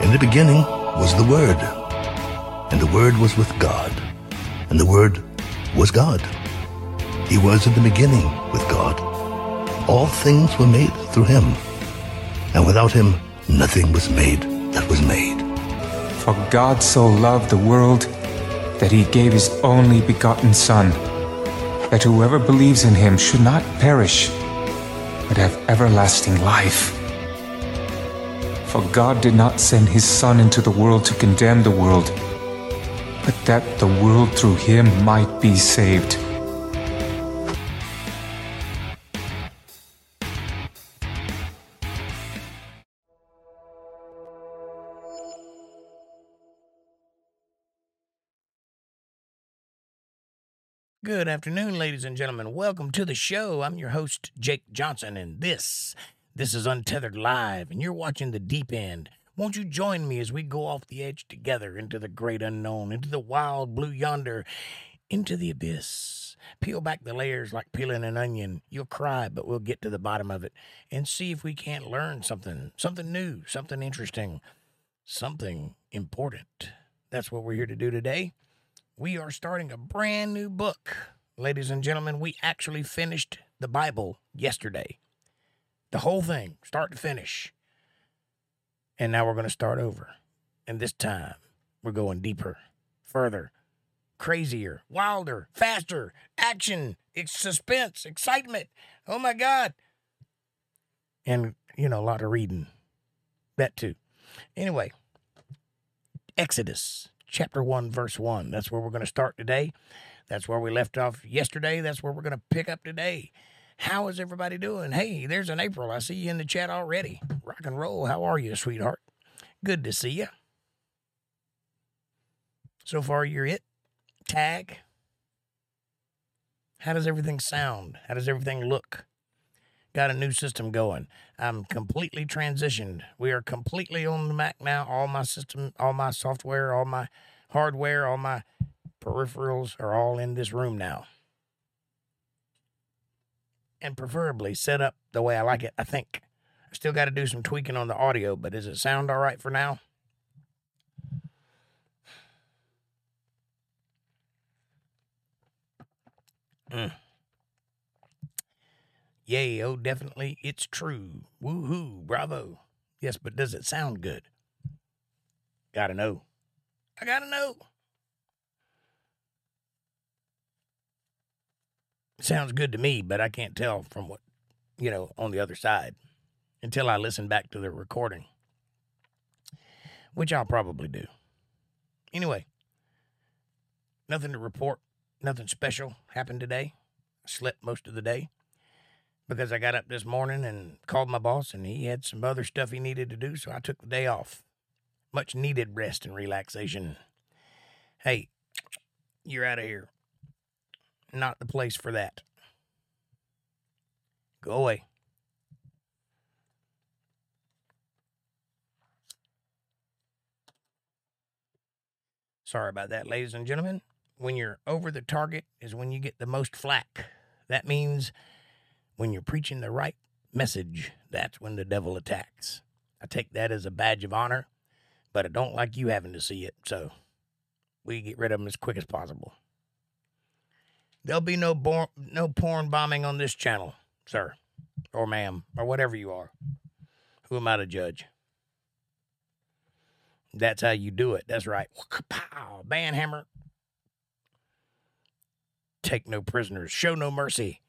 In the beginning was the Word, and the Word was with God, and the Word was God. He was in the beginning with God. All things were made through him, and without him nothing was made that was made. For God so loved the world that he gave his only begotten Son, that whoever believes in him should not perish, but have everlasting life. For God did not send his Son into the world to condemn the world, but that the world through him might be saved. Good afternoon, ladies and gentlemen. Welcome to the show. I'm your host, Jake Johnson, and this, this is Untethered Live, and you're watching the deep end. Won't you join me as we go off the edge together into the great unknown, into the wild blue yonder, into the abyss? Peel back the layers like peeling an onion. You'll cry, but we'll get to the bottom of it and see if we can't learn something, something new, something interesting, something important. That's what we're here to do today we are starting a brand new book. Ladies and gentlemen, we actually finished the Bible yesterday. The whole thing, start to finish. And now we're going to start over. And this time, we're going deeper, further, crazier, wilder, faster, action, it's suspense, excitement. Oh my God. And, you know, a lot of reading. That too. Anyway, Exodus chapter 1, verse 1. That's where we're going to start today. That's where we left off yesterday. That's where we're going to pick up today. How is everybody doing? Hey, there's an April. I see you in the chat already. Rock and roll. How are you, sweetheart? Good to see you. So far, you're it. Tag. How does everything sound? How does everything look? got a new system going. I'm completely transitioned. We are completely on the Mac now. All my system, all my software, all my hardware, all my peripherals are all in this room now. And preferably set up the way I like it. I think I still got to do some tweaking on the audio, but does it sound all right for now? Mm. Yay, oh, definitely, it's true. Woohoo, bravo. Yes, but does it sound good? Gotta know. I gotta know. Sounds good to me, but I can't tell from what, you know, on the other side until I listen back to the recording, which I'll probably do. Anyway, nothing to report, nothing special happened today. I slept most of the day because I got up this morning and called my boss, and he had some other stuff he needed to do, so I took the day off. Much needed rest and relaxation. Hey, you're out of here. Not the place for that. Go away. Sorry about that, ladies and gentlemen. When you're over the target is when you get the most flack. That means when you're preaching the right message, that's when the devil attacks. I take that as a badge of honor, but I don't like you having to see it, so we get rid of them as quick as possible. There'll be no bor- no porn bombing on this channel, sir, or ma'am, or whatever you are. Who am I to judge? That's how you do it. That's right. Pow, banhammer. Take no prisoners. Show no mercy.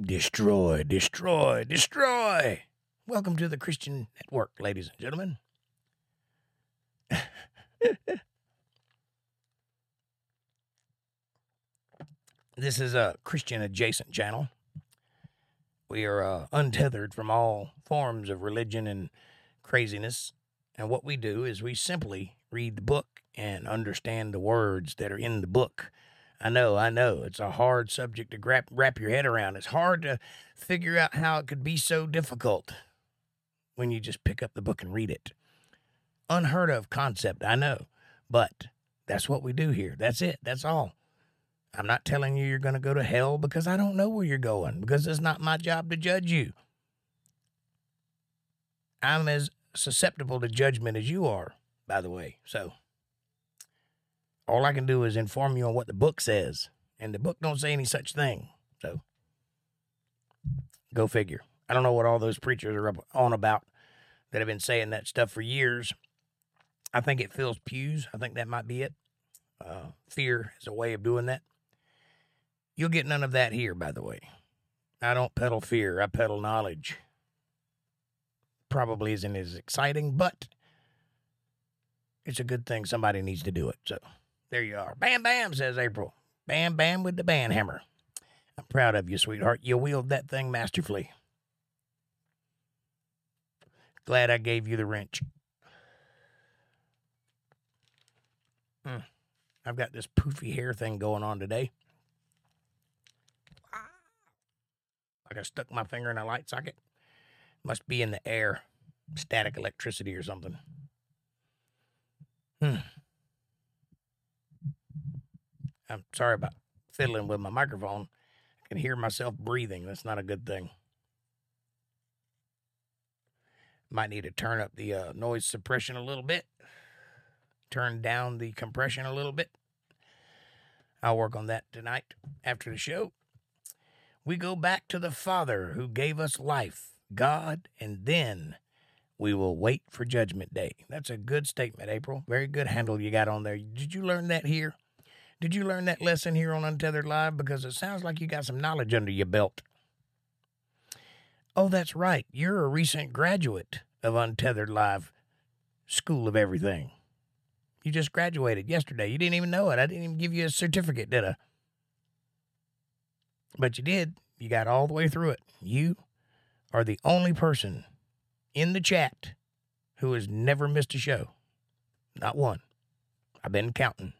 Destroy, destroy, destroy. Welcome to the Christian Network, ladies and gentlemen. this is a Christian adjacent channel. We are uh, untethered from all forms of religion and craziness. And what we do is we simply read the book and understand the words that are in the book I know, I know. It's a hard subject to wrap, wrap your head around. It's hard to figure out how it could be so difficult when you just pick up the book and read it. Unheard of concept, I know, but that's what we do here. That's it. That's all. I'm not telling you you're going to go to hell because I don't know where you're going, because it's not my job to judge you. I'm as susceptible to judgment as you are, by the way. So all I can do is inform you on what the book says, and the book don't say any such thing. So go figure. I don't know what all those preachers are on about that have been saying that stuff for years. I think it fills pews. I think that might be it. Uh, fear is a way of doing that. You'll get none of that here, by the way. I don't peddle fear, I peddle knowledge. Probably isn't as exciting, but it's a good thing somebody needs to do it. So there you are. Bam, bam, says April. Bam, bam with the band hammer. I'm proud of you, sweetheart. You wield that thing masterfully. Glad I gave you the wrench. Hmm. I've got this poofy hair thing going on today. Like I stuck my finger in a light socket. Must be in the air. Static electricity or something. Hmm. I'm sorry about fiddling with my microphone. I can hear myself breathing. That's not a good thing. Might need to turn up the uh, noise suppression a little bit, turn down the compression a little bit. I'll work on that tonight after the show. We go back to the Father who gave us life, God, and then we will wait for Judgment Day. That's a good statement, April. Very good handle you got on there. Did you learn that here? Did you learn that lesson here on Untethered Live? Because it sounds like you got some knowledge under your belt. Oh, that's right. You're a recent graduate of Untethered Live School of Everything. You just graduated yesterday. You didn't even know it. I didn't even give you a certificate, did I? But you did. You got all the way through it. You are the only person in the chat who has never missed a show. Not one. I've been counting.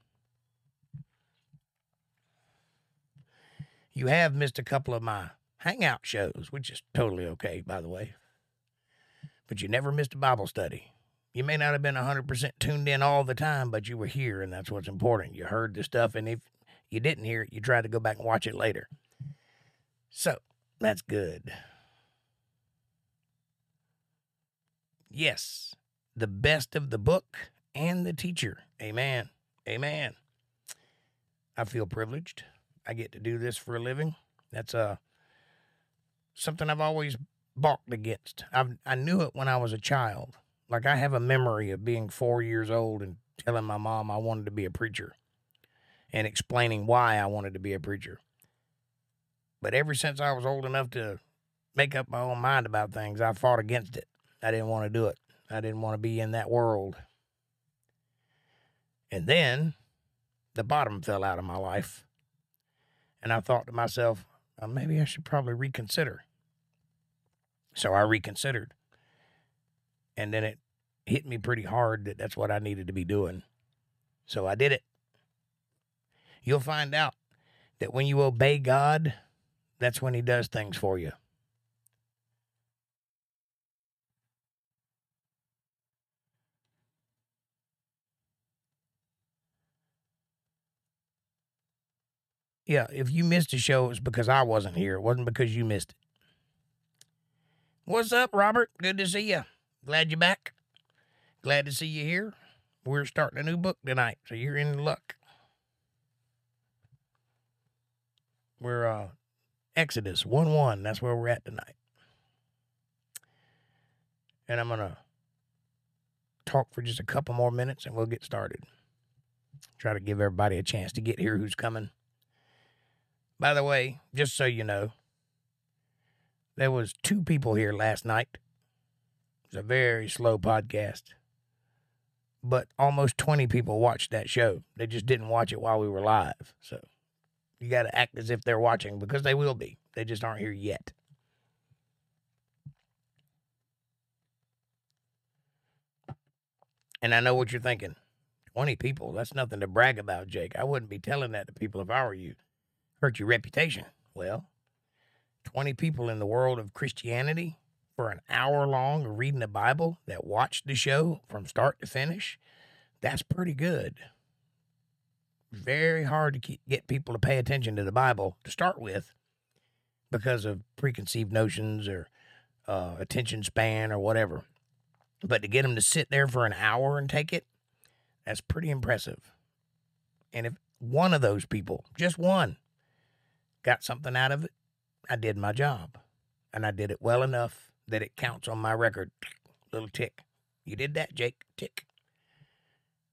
You have missed a couple of my hangout shows, which is totally okay, by the way. But you never missed a Bible study. You may not have been 100% tuned in all the time, but you were here, and that's what's important. You heard the stuff, and if you didn't hear it, you tried to go back and watch it later. So, that's good. Yes, the best of the book and the teacher. Amen. Amen. I feel privileged. I get to do this for a living. That's uh something I've always balked against. I I knew it when I was a child. Like I have a memory of being 4 years old and telling my mom I wanted to be a preacher and explaining why I wanted to be a preacher. But ever since I was old enough to make up my own mind about things, I fought against it. I didn't want to do it. I didn't want to be in that world. And then the bottom fell out of my life. And I thought to myself, well, maybe I should probably reconsider. So I reconsidered. And then it hit me pretty hard that that's what I needed to be doing. So I did it. You'll find out that when you obey God, that's when He does things for you. Yeah, if you missed a show, it's because I wasn't here. It wasn't because you missed it. What's up, Robert? Good to see you. Glad you're back. Glad to see you here. We're starting a new book tonight, so you're in luck. We're uh Exodus 1 1. That's where we're at tonight. And I'm gonna talk for just a couple more minutes and we'll get started. Try to give everybody a chance to get here who's coming. By the way, just so you know, there was two people here last night. It's a very slow podcast. But almost 20 people watched that show. They just didn't watch it while we were live. So you got to act as if they're watching because they will be. They just aren't here yet. And I know what you're thinking. 20 people, that's nothing to brag about, Jake. I wouldn't be telling that to people if I were you. Hurt your reputation. Well, 20 people in the world of Christianity for an hour long reading the Bible that watched the show from start to finish, that's pretty good. Very hard to keep, get people to pay attention to the Bible to start with because of preconceived notions or uh, attention span or whatever. But to get them to sit there for an hour and take it, that's pretty impressive. And if one of those people, just one, got something out of it, I did my job. And I did it well enough that it counts on my record. Little tick. You did that, Jake. Tick.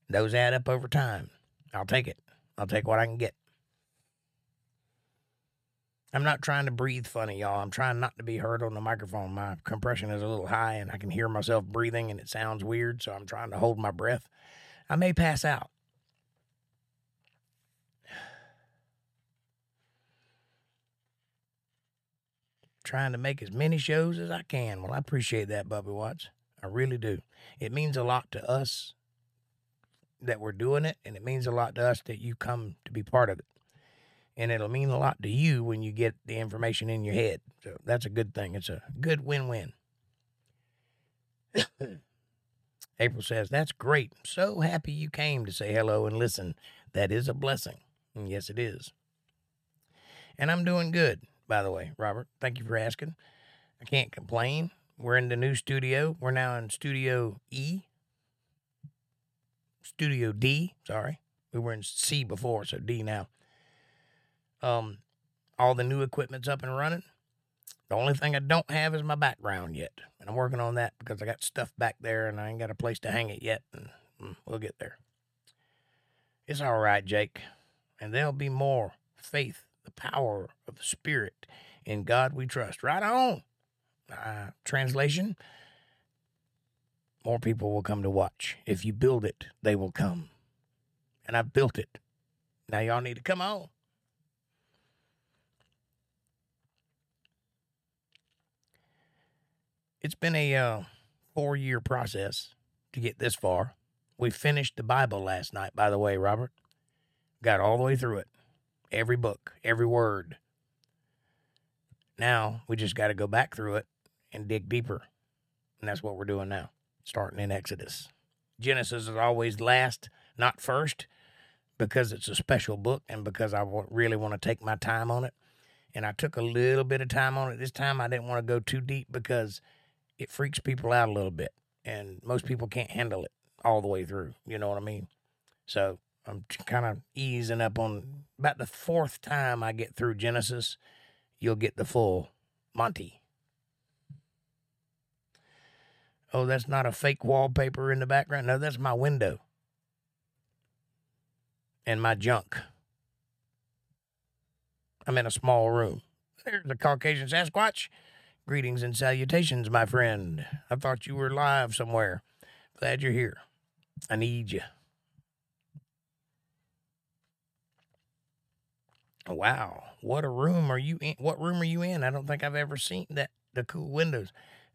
Those add up over time. I'll take it. I'll take what I can get. I'm not trying to breathe funny, y'all. I'm trying not to be heard on the microphone. My compression is a little high and I can hear myself breathing and it sounds weird, so I'm trying to hold my breath. I may pass out. Trying to make as many shows as I can. Well, I appreciate that, Bubby Watts. I really do. It means a lot to us that we're doing it, and it means a lot to us that you come to be part of it and it'll mean a lot to you when you get the information in your head. So that's a good thing. It's a good win win. April says, That's great. I'm so happy you came to say hello and listen. That is a blessing. And yes, it is. And I'm doing good, by the way, Robert. Thank you for asking. I can't complain. We're in the new studio. We're now in Studio E. Studio D, sorry. We were in C before, so D now. Um, all the new equipment's up and running. The only thing I don't have is my background yet, and I'm working on that because I got stuff back there and I ain't got a place to hang it yet, and mm, we'll get there. It's all right, Jake, and there'll be more faith, the power of the Spirit in God we trust. Right on. Uh, translation More people will come to watch. If you build it, they will come. And I've built it. Now y'all need to come on. it's been a uh, four year process to get this far. We finished the Bible last night, by the way, Robert. Got all the way through it. Every book, every word. Now we just got to go back through it and dig deeper. And that's what we're doing now, starting in Exodus. Genesis is always last, not first, because it's a special book and because I really want to take my time on it. And I took a little bit of time on it this time. I didn't want to go too deep because it freaks people out a little bit, and most people can't handle it all the way through. You know what I mean? So I'm kind of easing up on about the fourth time I get through Genesis, you'll get the full Monty. Oh, that's not a fake wallpaper in the background. No, that's my window and my junk. I'm in a small room. There's the Caucasian Sasquatch. Greetings and salutations, my friend. I thought you were live somewhere. Glad you're here. I need you. Wow, what a room are you in? What room are you in? I don't think I've ever seen that the cool windows.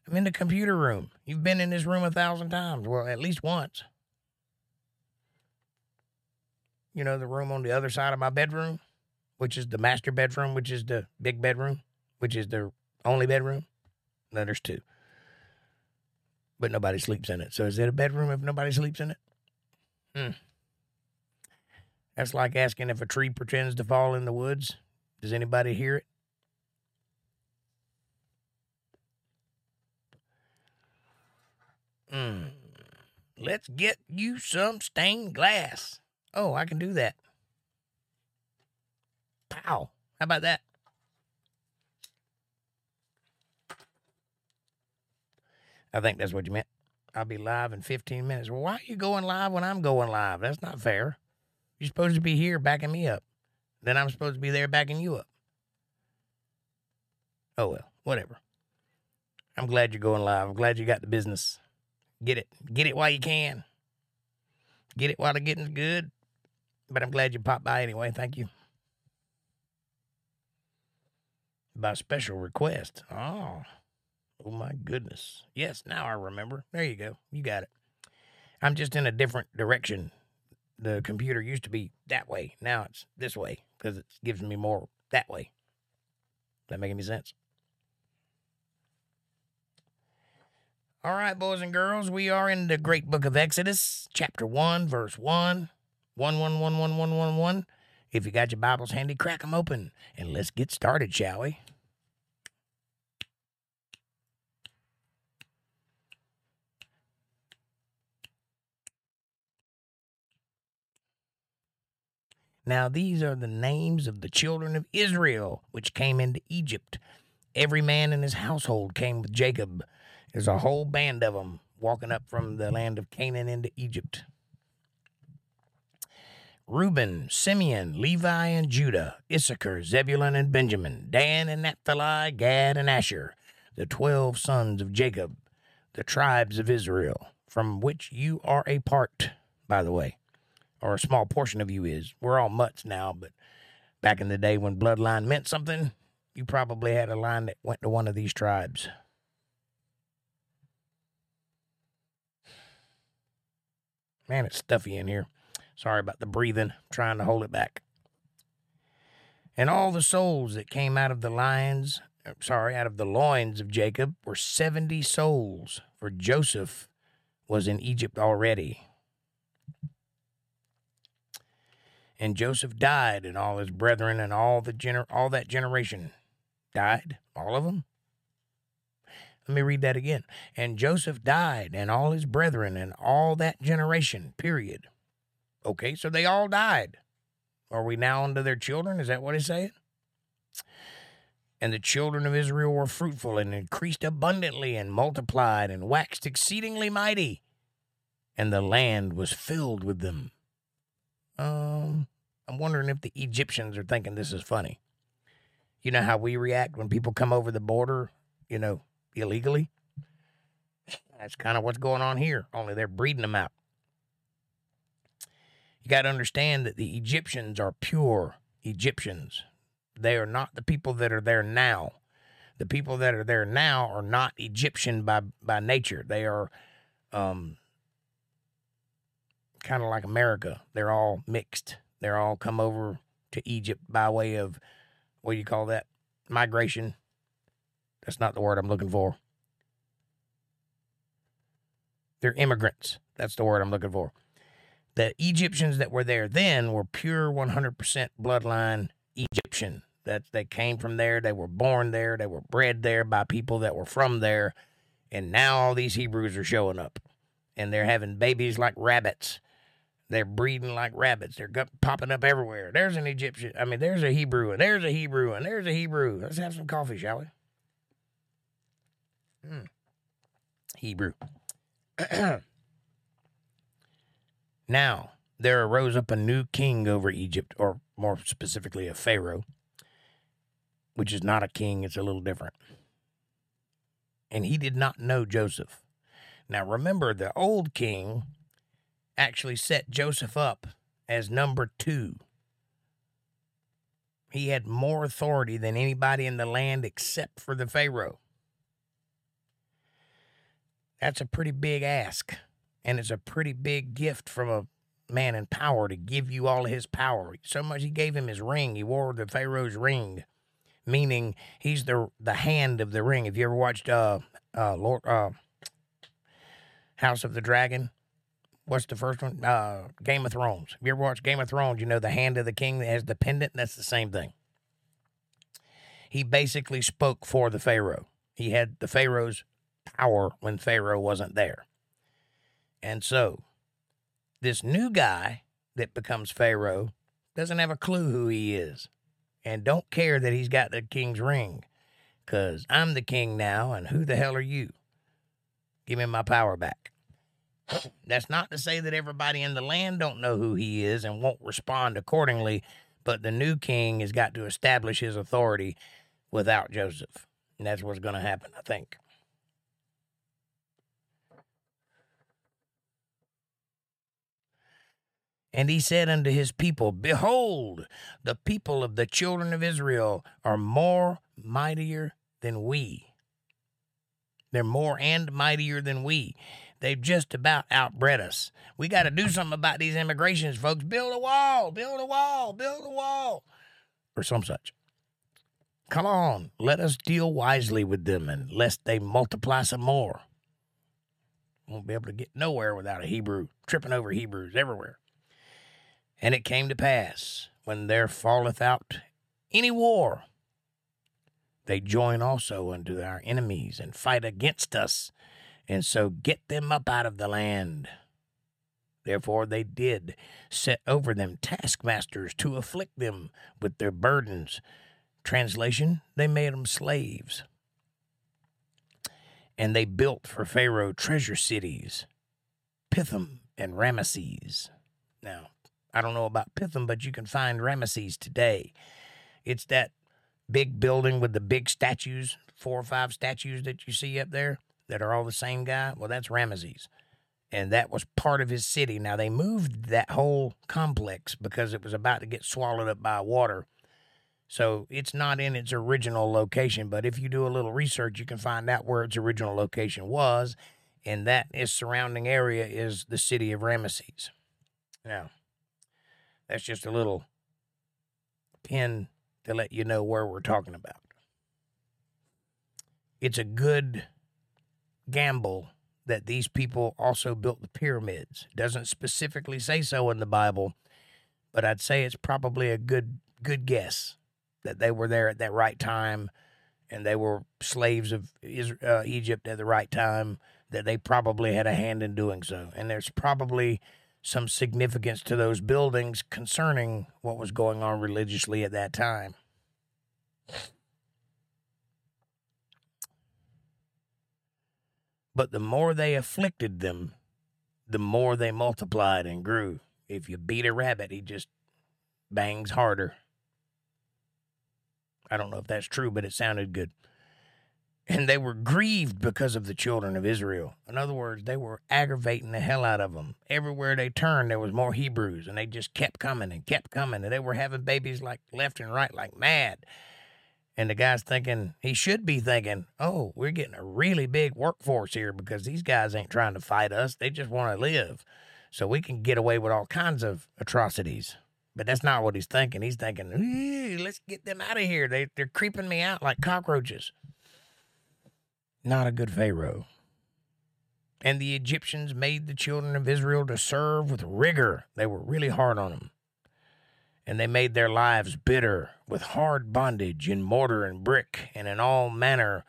I'm in the computer room. You've been in this room a thousand times. Well, at least once. You know, the room on the other side of my bedroom, which is the master bedroom, which is the big bedroom, which is the only bedroom? No, there's two. But nobody sleeps in it. So is it a bedroom if nobody sleeps in it? Hmm. That's like asking if a tree pretends to fall in the woods. Does anybody hear it? Hmm. Let's get you some stained glass. Oh, I can do that. Pow. How about that? I think that's what you meant. I'll be live in 15 minutes. Well, why are you going live when I'm going live? That's not fair. You're supposed to be here backing me up. Then I'm supposed to be there backing you up. Oh, well, whatever. I'm glad you're going live. I'm glad you got the business. Get it. Get it while you can. Get it while the getting's good. But I'm glad you popped by anyway. Thank you. By special request. Oh. Oh my goodness. Yes, now I remember. There you go. You got it. I'm just in a different direction. The computer used to be that way. Now it's this way because it gives me more that way. That make any sense? All right, boys and girls, we are in the great book of Exodus, chapter 1, verse 1. 1, 1, 1, 1, 1, 1, 1. If you got your Bibles handy, crack them open and let's get started, shall we? Now, these are the names of the children of Israel which came into Egypt. Every man in his household came with Jacob there's a whole band of them walking up from the land of Canaan into Egypt. Reuben, Simeon, Levi, and Judah, Issachar, Zebulun, and Benjamin, Dan and Naphtali, Gad, and Asher, the twelve sons of Jacob, the tribes of Israel, from which you are a part, by the way, or a small portion of you is. We're all mutts now, but back in the day when bloodline meant something, you probably had a line that went to one of these tribes. Man, it's stuffy in here. Sorry about the breathing. Trying to hold it back. And all the souls that came out of the lions, uh, sorry, out of the loins of Jacob were 70 souls, for Joseph was in Egypt already. And Joseph died, and all his brethren and all the gener- all that generation died, all of them. Let me read that again. And Joseph died, and all his brethren and all that generation, period. Okay, so they all died. Are we now unto their children? Is that what he's saying? And the children of Israel were fruitful and increased abundantly and multiplied and waxed exceedingly mighty. And the land was filled with them. Um, I'm wondering if the Egyptians are thinking this is funny. You know how we react when people come over the border, you know, illegally? That's kind of what's going on here, only they're breeding them out. You got to understand that the Egyptians are pure Egyptians. They are not the people that are there now. The people that are there now are not Egyptian by by nature. They are um, kind of like America. They're all mixed. They're all come over to Egypt by way of what do you call that? Migration. That's not the word I'm looking for. They're immigrants. That's the word I'm looking for the Egyptians that were there then were pure 100% bloodline Egyptian. That they came from there, they were born there, they were bred there by people that were from there, and now all these Hebrews are showing up, and they're having babies like rabbits. They're breeding like rabbits. They're popping up everywhere. There's an Egyptian. I mean, there's a Hebrew, and there's a Hebrew, and there's a Hebrew. Let's have some coffee, shall we? Mm. Hebrew. Now there arose up a new king over Egypt, or more specifically, a Pharaoh, which is not a king, it's a little different. And he did not know Joseph. Now remember, the old king actually set Joseph up as number two. He had more authority than anybody in the land except for the Pharaoh. That's a pretty big ask. And it's a pretty big gift from a man in power to give you all his power. So much he gave him his ring. He wore the Pharaoh's ring, meaning he's the the hand of the ring. Have you ever watched uh uh Lord uh House of the Dragon? What's the first one? Uh Game of Thrones. Have you ever watched Game of Thrones? You know the hand of the king that has the pendant? That's the same thing. He basically spoke for the Pharaoh. He had the Pharaoh's power when Pharaoh wasn't there. And so, this new guy that becomes Pharaoh doesn't have a clue who he is and don't care that he's got the king's ring because I'm the king now, and who the hell are you? Give me my power back. That's not to say that everybody in the land don't know who he is and won't respond accordingly, but the new king has got to establish his authority without Joseph. And that's what's going to happen, I think. And he said unto his people, Behold, the people of the children of Israel are more mightier than we. They're more and mightier than we. They've just about outbred us. We got to do something about these immigrations, folks. Build a wall, build a wall, build a wall, or some such. Come on, let us deal wisely with them, and lest they multiply some more. Won't be able to get nowhere without a Hebrew, tripping over Hebrews everywhere. And it came to pass, when there falleth out any war, they join also unto our enemies and fight against us, and so get them up out of the land. Therefore, they did set over them taskmasters to afflict them with their burdens. Translation, they made them slaves. And they built for Pharaoh treasure cities, Pithom and Ramesses. Now, I don't know about Pithom, but you can find Ramesses today. It's that big building with the big statues, four or five statues that you see up there that are all the same guy. Well, that's Ramesses and that was part of his city. Now they moved that whole complex because it was about to get swallowed up by water. So it's not in its original location, but if you do a little research, you can find out where its original location was, and that is surrounding area is the city of Ramesses. Now, that's just a little pin to let you know where we're talking about. It's a good gamble that these people also built the pyramids. It doesn't specifically say so in the Bible, but I'd say it's probably a good good guess that they were there at that right time and they were slaves of uh, Egypt at the right time that they probably had a hand in doing so. And there's probably some significance to those buildings concerning what was going on religiously at that time. But the more they afflicted them, the more they multiplied and grew. If you beat a rabbit, he just bangs harder. I don't know if that's true, but it sounded good. And they were grieved because of the children of Israel. In other words, they were aggravating the hell out of them. Everywhere they turned, there was more Hebrews, and they just kept coming and kept coming. And they were having babies like left and right, like mad. And the guy's thinking, he should be thinking, oh, we're getting a really big workforce here because these guys ain't trying to fight us. They just want to live. So we can get away with all kinds of atrocities. But that's not what he's thinking. He's thinking, let's get them out of here. They, they're creeping me out like cockroaches. Not a good Pharaoh. And the Egyptians made the children of Israel to serve with rigor. They were really hard on them and they made their lives bitter with hard bondage in mortar and brick and in all manner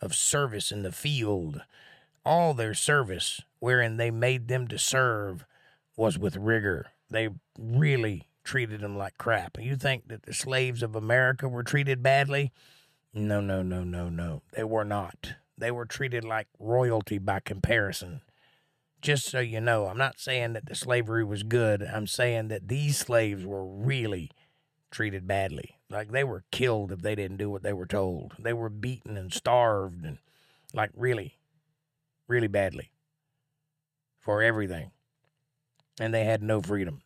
of service in the field. All their service, wherein they made them to serve, was with rigor. They really treated them like crap. You think that the slaves of America were treated badly? No, no, no, no, no. They were not. They were treated like royalty by comparison just so you know, I'm not saying that the slavery was good. I'm saying that these slaves were really treated badly. Like they were killed if they didn't do what they were told. They were beaten and starved and like really, really badly for everything. And they had no freedom.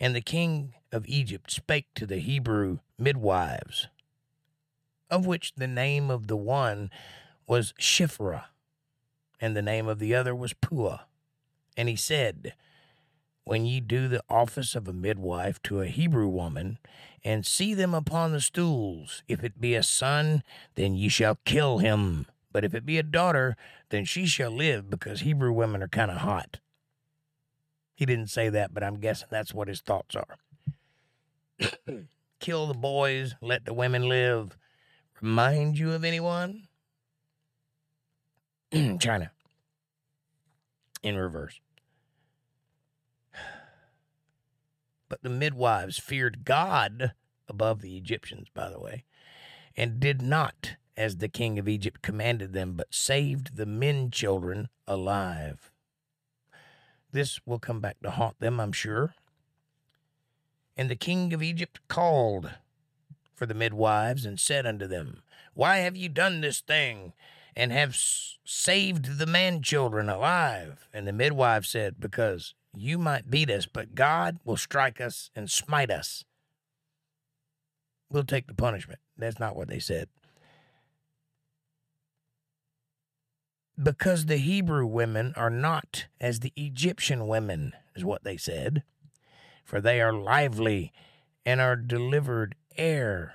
And the king of Egypt spake to the Hebrew midwives, of which the name of the one was Shiphrah, and the name of the other was Puah. And he said, When ye do the office of a midwife to a Hebrew woman, and see them upon the stools, if it be a son, then ye shall kill him. But if it be a daughter, then she shall live, because Hebrew women are kind of hot. He didn't say that, but I'm guessing that's what his thoughts are. Kill the boys, let the women live. Remind you of anyone? China in reverse. But the midwives feared God above the Egyptians, by the way, and did not as the king of Egypt commanded them, but saved the men children alive. This will come back to haunt them, I'm sure. And the king of Egypt called for the midwives and said unto them, Why have you done this thing? and have saved the man children alive. And the midwife said, Because you might beat us, but God will strike us and smite us. We'll take the punishment. That's not what they said. Because the Hebrew women are not as the Egyptian women, is what they said, for they are lively and are delivered ere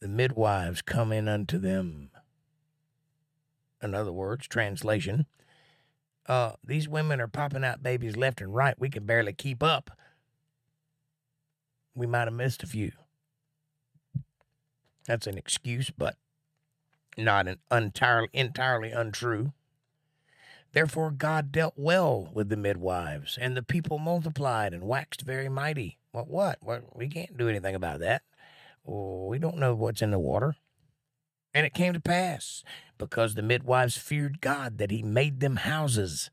the midwives come in unto them in other words, translation, uh, these women are popping out babies left and right. We can barely keep up. We might have missed a few. That's an excuse, but not an entirely entirely untrue. Therefore God dealt well with the midwives, and the people multiplied and waxed very mighty. What? What? What? We can't do anything about that. We don't know what's in the water. And it came to pass, because the midwives feared God, that he made them houses.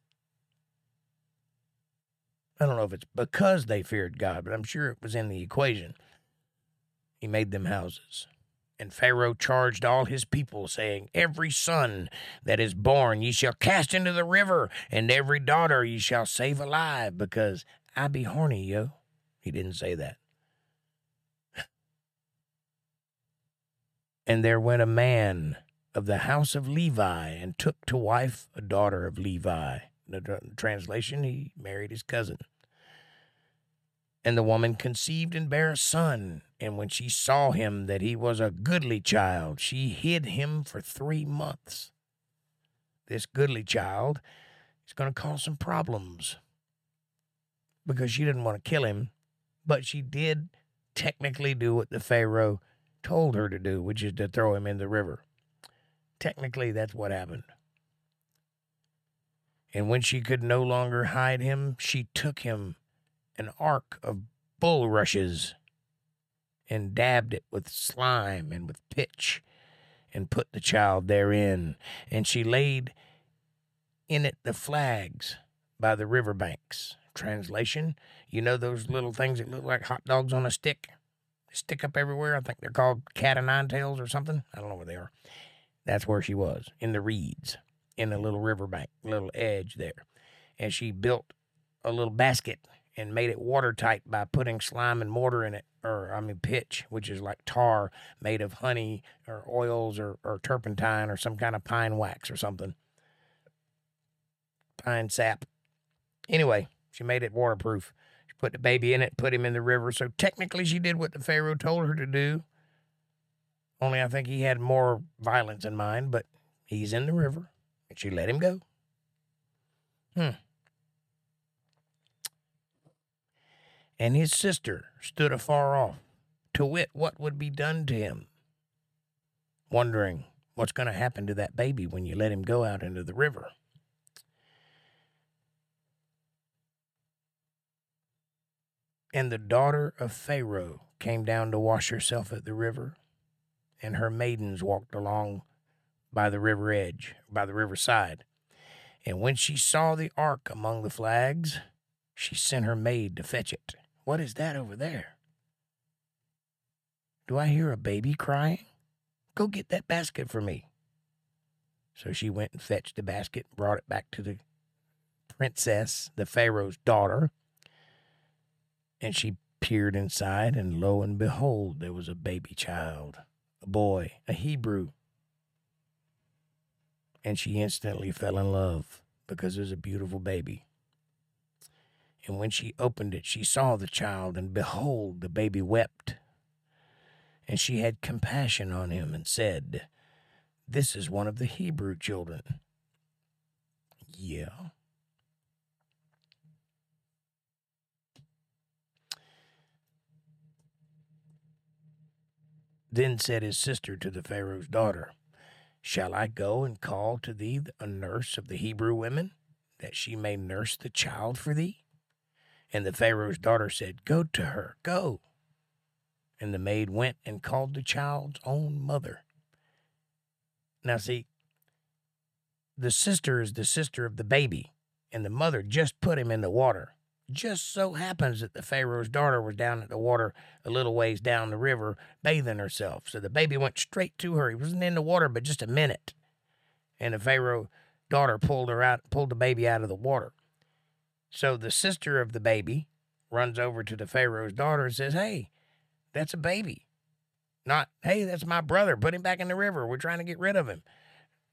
I don't know if it's because they feared God, but I'm sure it was in the equation. He made them houses. And Pharaoh charged all his people, saying, Every son that is born ye shall cast into the river, and every daughter ye shall save alive, because I be horny, yo. He didn't say that. And there went a man of the house of Levi and took to wife a daughter of Levi. In The translation, he married his cousin. And the woman conceived and bare a son. And when she saw him that he was a goodly child, she hid him for three months. This goodly child is going to cause some problems because she didn't want to kill him, but she did technically do what the Pharaoh told her to do, which is to throw him in the river. Technically, that's what happened. And when she could no longer hide him, she took him an ark of bulrushes and dabbed it with slime and with pitch and put the child therein. And she laid in it the flags by the river banks. Translation, you know those little things that look like hot dogs on a stick? Stick up everywhere. I think they're called cat o' nine tails or something. I don't know where they are. That's where she was in the reeds, in the little riverbank, little edge there. And she built a little basket and made it watertight by putting slime and mortar in it, or I mean pitch, which is like tar made of honey or oils or, or turpentine or some kind of pine wax or something. Pine sap. Anyway, she made it waterproof put the baby in it, put him in the river. So technically, she did what the Pharaoh told her to do. Only I think he had more violence in mind, but he's in the river, and she let him go. Hmm. And his sister stood afar off, to wit what would be done to him, wondering what's going to happen to that baby when you let him go out into the river. And the daughter of Pharaoh came down to wash herself at the river, and her maidens walked along by the river edge, by the river side. And when she saw the ark among the flags, she sent her maid to fetch it. What is that over there? Do I hear a baby crying? Go get that basket for me. So she went and fetched the basket, and brought it back to the princess, the Pharaoh's daughter, and she peered inside, and lo and behold, there was a baby child, a boy, a Hebrew. And she instantly fell in love because it was a beautiful baby. And when she opened it, she saw the child, and behold, the baby wept. And she had compassion on him and said, This is one of the Hebrew children. Yeah. Then said his sister to the Pharaoh's daughter, Shall I go and call to thee a nurse of the Hebrew women, that she may nurse the child for thee? And the Pharaoh's daughter said, Go to her, go. And the maid went and called the child's own mother. Now, see, the sister is the sister of the baby, and the mother just put him in the water just so happens that the Pharaoh's daughter was down at the water a little ways down the river bathing herself. So the baby went straight to her. He wasn't in the water but just a minute. And the Pharaoh daughter pulled her out pulled the baby out of the water. So the sister of the baby runs over to the Pharaoh's daughter and says, Hey, that's a baby. Not, hey, that's my brother. Put him back in the river. We're trying to get rid of him.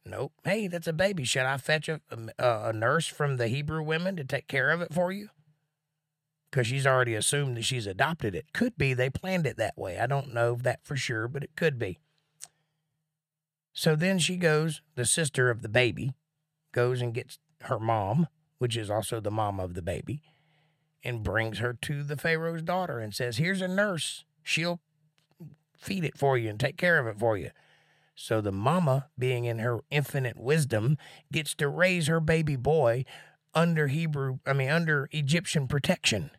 Nope. Hey, that's a baby. Should I fetch a, a, a nurse from the Hebrew women to take care of it for you? Because she's already assumed that she's adopted it. Could be they planned it that way. I don't know that for sure, but it could be. So then she goes, the sister of the baby, goes and gets her mom, which is also the mom of the baby, and brings her to the Pharaoh's daughter and says, Here's a nurse. She'll feed it for you and take care of it for you. So the mama, being in her infinite wisdom, gets to raise her baby boy under Hebrew, I mean, under Egyptian protection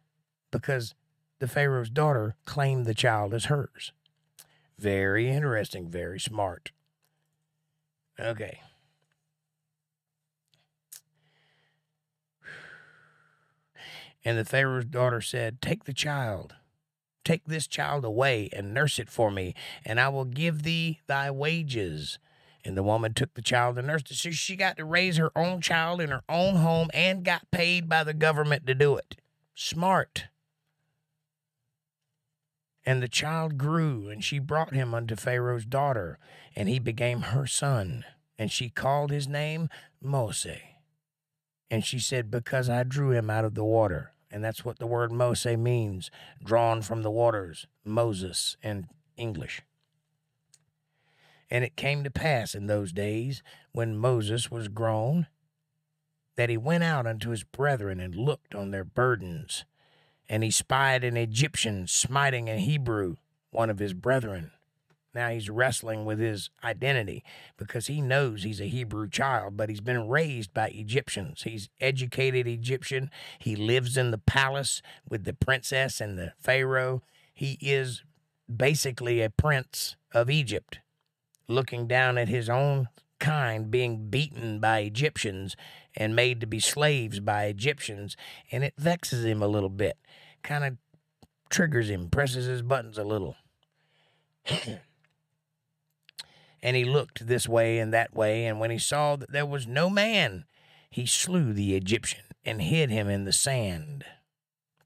because the Pharaoh's daughter claimed the child as hers. Very interesting, very smart. Okay. And the Pharaoh's daughter said, Take the child, take this child away and nurse it for me, and I will give thee thy wages. And the woman took the child and nursed it. So she got to raise her own child in her own home and got paid by the government to do it. Smart. And the child grew, and she brought him unto Pharaoh's daughter, and he became her son. And she called his name Mose. And she said, Because I drew him out of the water. And that's what the word Mose means drawn from the waters, Moses in English. And it came to pass in those days, when Moses was grown, that he went out unto his brethren and looked on their burdens. And he spied an Egyptian smiting a Hebrew, one of his brethren. Now he's wrestling with his identity because he knows he's a Hebrew child, but he's been raised by Egyptians. He's educated Egyptian. He lives in the palace with the princess and the Pharaoh. He is basically a prince of Egypt, looking down at his own kind being beaten by Egyptians and made to be slaves by Egyptians. And it vexes him a little bit, kind of triggers him, presses his buttons a little. And he looked this way and that way, and when he saw that there was no man, he slew the Egyptian and hid him in the sand.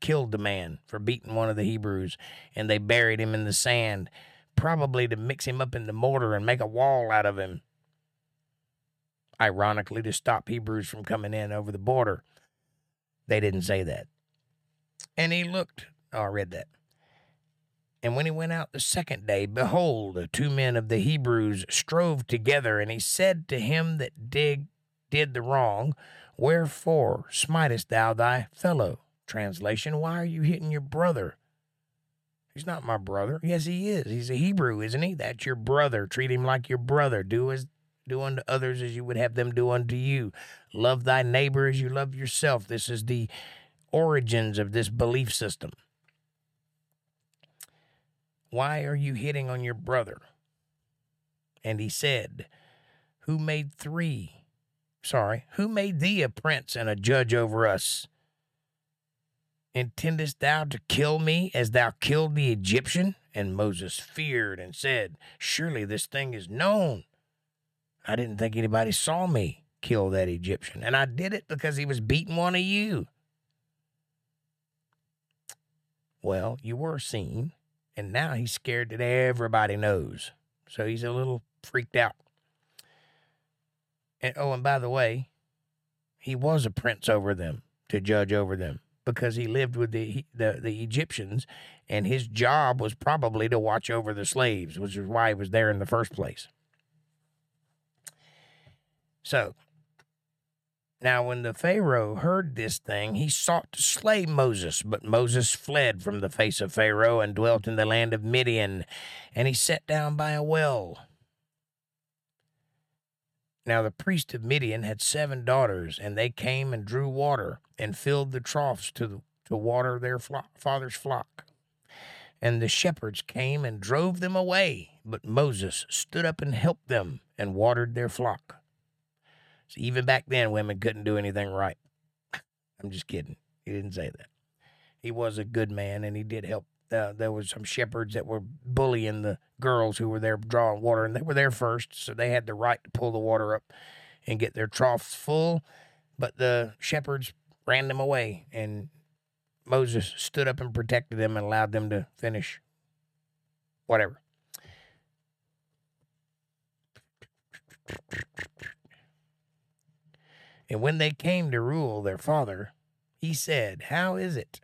Killed the man for beating one of the Hebrews, and they buried him in the sand, probably to mix him up in the mortar and make a wall out of him. Ironically, to stop Hebrews from coming in over the border. They didn't say that. And he looked, oh, I read that. And when he went out the second day, behold, two men of the Hebrews strove together, and he said to him that dig, did the wrong, Wherefore smitest thou thy fellow? Translation, why are you hitting your brother? He's not my brother. Yes, he is. He's a Hebrew, isn't he? That's your brother. Treat him like your brother. Do as do unto others as you would have them do unto you. Love thy neighbor as you love yourself. This is the origins of this belief system. Why are you hitting on your brother? And he said, Who made three? Sorry, who made thee a prince and a judge over us? Intendest thou to kill me as thou killed the Egyptian? And Moses feared and said, Surely this thing is known. I didn't think anybody saw me kill that Egyptian, and I did it because he was beating one of you. Well, you were seen, and now he's scared that everybody knows. So he's a little freaked out. And oh, and by the way, he was a prince over them to judge over them because he lived with the, the the Egyptians, and his job was probably to watch over the slaves, which is why he was there in the first place. So now, when the Pharaoh heard this thing, he sought to slay Moses, but Moses fled from the face of Pharaoh and dwelt in the land of Midian, and he sat down by a well. Now, the priest of Midian had seven daughters, and they came and drew water and filled the troughs to, to water their father's flock. And the shepherds came and drove them away, but Moses stood up and helped them and watered their flock. So even back then, women couldn't do anything right. I'm just kidding. He didn't say that. He was a good man, and he did help. Uh, there was some shepherds that were bullying the girls who were there drawing water, and they were there first, so they had the right to pull the water up and get their troughs full. But the shepherds ran them away, and Moses stood up and protected them and allowed them to finish whatever. And when they came to Reuel their father, he said, How is it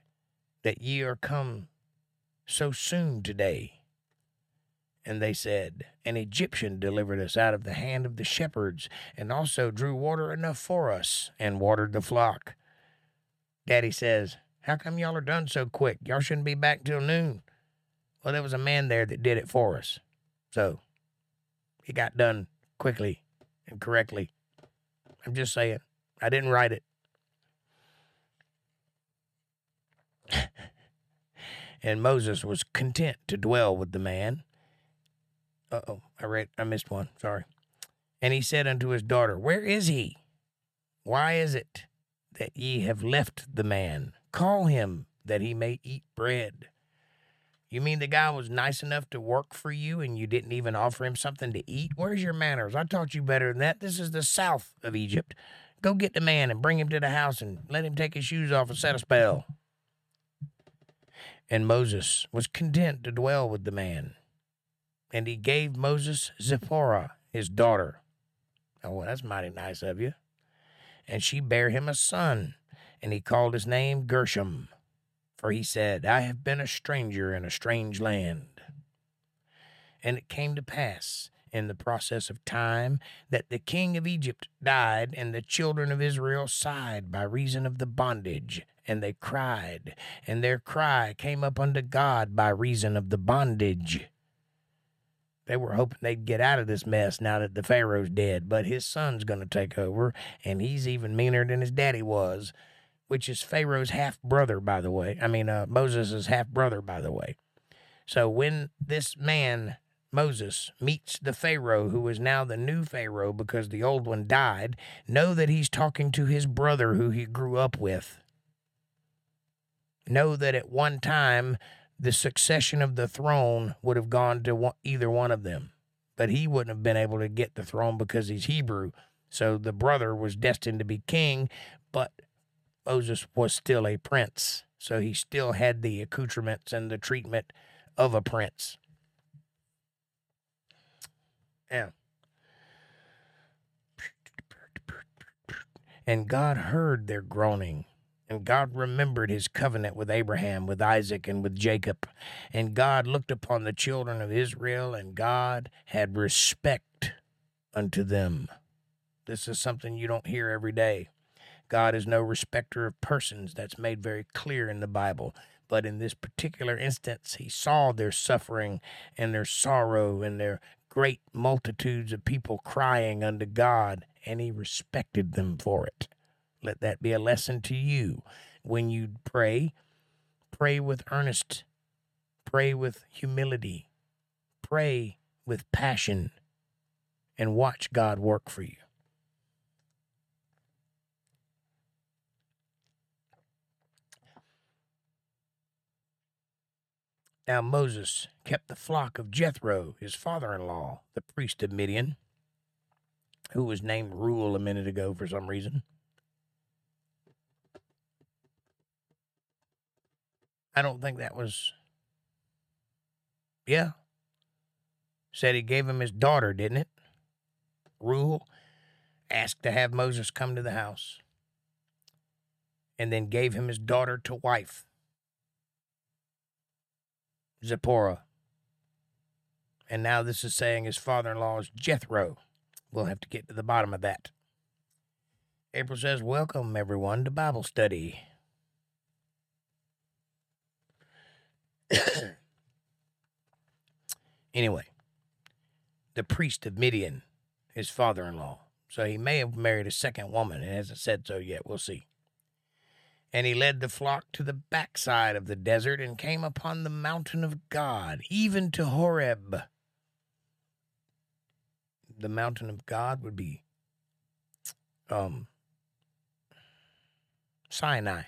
that ye are come so soon today? And they said, An Egyptian delivered us out of the hand of the shepherds, and also drew water enough for us, and watered the flock. Daddy says, How come y'all are done so quick? Y'all shouldn't be back till noon. Well, there was a man there that did it for us. So it got done quickly and correctly. I'm just saying. I didn't write it. and Moses was content to dwell with the man. Uh oh, I read I missed one, sorry. And he said unto his daughter, Where is he? Why is it that ye have left the man? Call him that he may eat bread. You mean the guy was nice enough to work for you and you didn't even offer him something to eat? Where's your manners? I taught you better than that. This is the south of Egypt. Go get the man and bring him to the house and let him take his shoes off and set a spell. And Moses was content to dwell with the man. And he gave Moses Zipporah, his daughter. Oh, that's mighty nice of you. And she bare him a son, and he called his name Gershom. For he said, I have been a stranger in a strange land. And it came to pass in the process of time that the king of Egypt died, and the children of Israel sighed by reason of the bondage, and they cried, and their cry came up unto God by reason of the bondage. They were hoping they'd get out of this mess now that the Pharaoh's dead, but his son's going to take over, and he's even meaner than his daddy was, which is Pharaoh's half brother, by the way. I mean, uh, Moses' half brother, by the way. So when this man Moses meets the Pharaoh, who is now the new Pharaoh because the old one died, know that he's talking to his brother who he grew up with. Know that at one time the succession of the throne would have gone to one, either one of them, but he wouldn't have been able to get the throne because he's Hebrew. So the brother was destined to be king, but Moses was still a prince. So he still had the accoutrements and the treatment of a prince. And God heard their groaning. And God remembered his covenant with Abraham, with Isaac, and with Jacob. And God looked upon the children of Israel, and God had respect unto them. This is something you don't hear every day. God is no respecter of persons. That's made very clear in the Bible. But in this particular instance, he saw their suffering and their sorrow and their great multitudes of people crying unto God, and he respected them for it. Let that be a lesson to you. When you pray, pray with earnest, pray with humility, pray with passion, and watch God work for you. Now Moses kept the flock of Jethro, his father in law, the priest of Midian, who was named Reuel a minute ago for some reason. I don't think that was. Yeah. Said he gave him his daughter, didn't it? Reuel asked to have Moses come to the house and then gave him his daughter to wife. Zipporah. And now this is saying his father in law is Jethro. We'll have to get to the bottom of that. April says, Welcome, everyone, to Bible study. anyway, the priest of Midian, his father in law. So he may have married a second woman. It hasn't said so yet. We'll see. And he led the flock to the backside of the desert and came upon the mountain of God, even to Horeb. The mountain of God would be um, Sinai.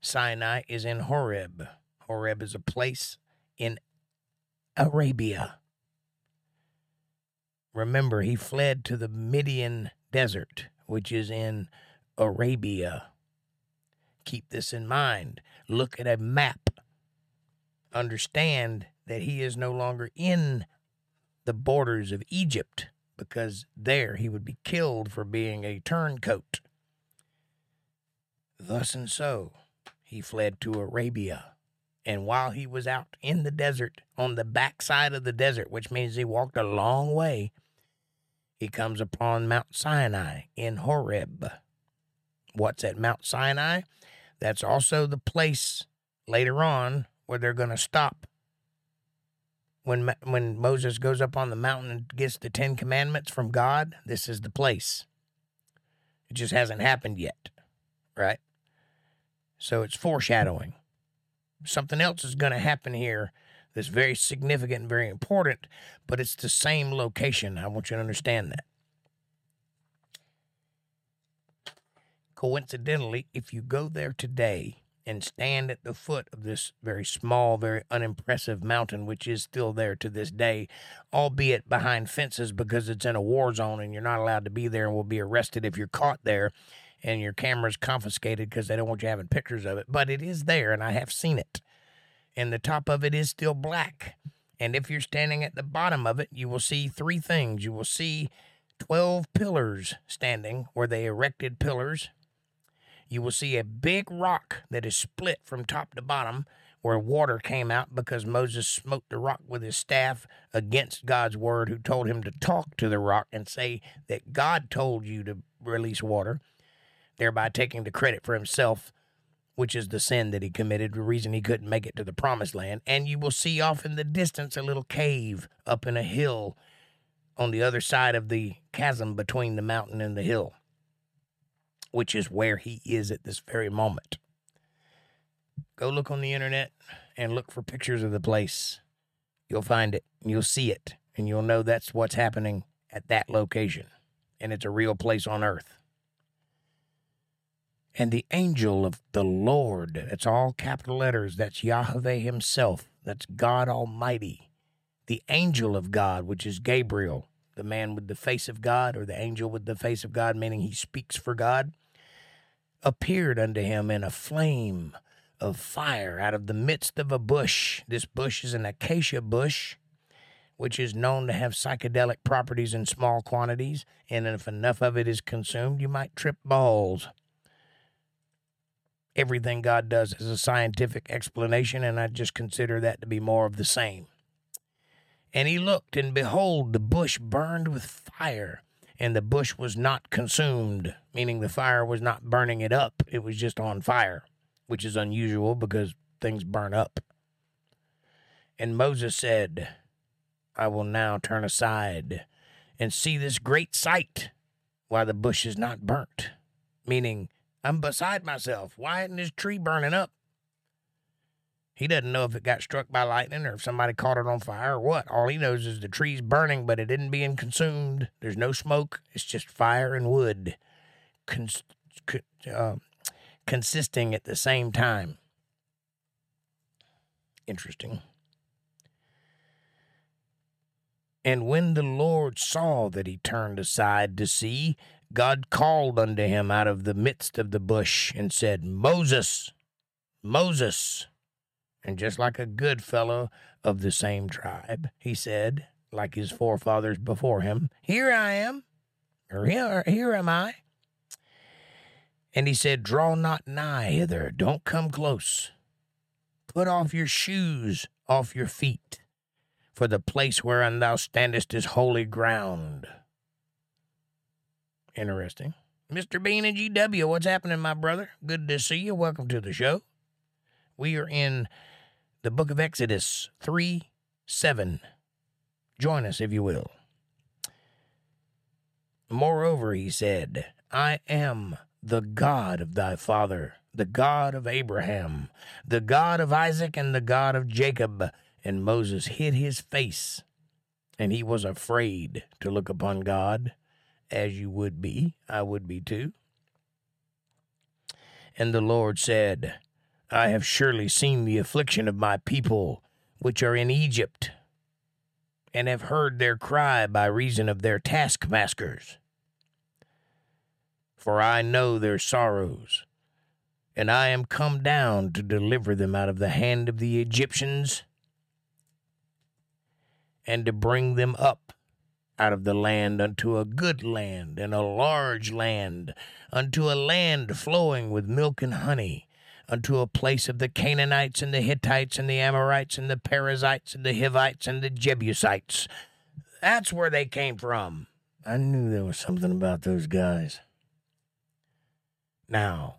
Sinai is in Horeb. Horeb is a place in Arabia. Remember, he fled to the Midian desert, which is in Arabia. Keep this in mind. Look at a map. Understand that he is no longer in the borders of Egypt because there he would be killed for being a turncoat. Thus and so, he fled to Arabia. And while he was out in the desert, on the backside of the desert, which means he walked a long way, he comes upon Mount Sinai in Horeb. What's at Mount Sinai? That's also the place later on where they're going to stop when when Moses goes up on the mountain and gets the 10 commandments from God, this is the place. It just hasn't happened yet, right? So it's foreshadowing. Something else is going to happen here that's very significant and very important, but it's the same location. I want you to understand that. Coincidentally, if you go there today and stand at the foot of this very small, very unimpressive mountain, which is still there to this day, albeit behind fences because it's in a war zone and you're not allowed to be there and will be arrested if you're caught there and your camera's confiscated because they don't want you having pictures of it. But it is there and I have seen it. And the top of it is still black. And if you're standing at the bottom of it, you will see three things. You will see 12 pillars standing where they erected pillars you will see a big rock that is split from top to bottom where water came out because Moses smote the rock with his staff against God's word, who told him to talk to the rock and say that God told you to release water, thereby taking the credit for himself, which is the sin that he committed, the reason he couldn't make it to the promised land. And you will see off in the distance a little cave up in a hill on the other side of the chasm between the mountain and the hill which is where he is at this very moment. Go look on the internet and look for pictures of the place. You'll find it, you'll see it, and you'll know that's what's happening at that location. And it's a real place on earth. And the angel of the Lord, that's all capital letters, that's Yahweh himself, that's God Almighty. The angel of God, which is Gabriel, the man with the face of God, or the angel with the face of God, meaning he speaks for God appeared unto him in a flame of fire out of the midst of a bush. This bush is an acacia bush, which is known to have psychedelic properties in small quantities, and if enough of it is consumed, you might trip balls. Everything God does is a scientific explanation, and I just consider that to be more of the same. And he looked, and behold, the bush burned with fire, and the bush was not consumed, meaning the fire was not burning it up. It was just on fire, which is unusual because things burn up. And Moses said, I will now turn aside and see this great sight, why the bush is not burnt. Meaning, I'm beside myself. Why isn't this tree burning up? He doesn't know if it got struck by lightning or if somebody caught it on fire or what. All he knows is the tree's burning, but it isn't being consumed. There's no smoke. It's just fire and wood cons- uh, consisting at the same time. Interesting. And when the Lord saw that he turned aside to see, God called unto him out of the midst of the bush and said, Moses, Moses. And just like a good fellow of the same tribe, he said, like his forefathers before him, Here I am, or here, here am I. And he said, Draw not nigh hither, don't come close. Put off your shoes off your feet, for the place whereon thou standest is holy ground. Interesting. Mr. Bean and GW, what's happening, my brother? Good to see you. Welcome to the show. We are in the book of Exodus 3 7. Join us, if you will. Moreover, he said, I am the God of thy father, the God of Abraham, the God of Isaac, and the God of Jacob. And Moses hid his face, and he was afraid to look upon God, as you would be. I would be too. And the Lord said, I have surely seen the affliction of my people which are in Egypt, and have heard their cry by reason of their taskmasters. For I know their sorrows, and I am come down to deliver them out of the hand of the Egyptians, and to bring them up out of the land unto a good land and a large land, unto a land flowing with milk and honey unto a place of the Canaanites and the Hittites and the Amorites and the Perizzites and the Hivites and the Jebusites. That's where they came from. I knew there was something about those guys. Now,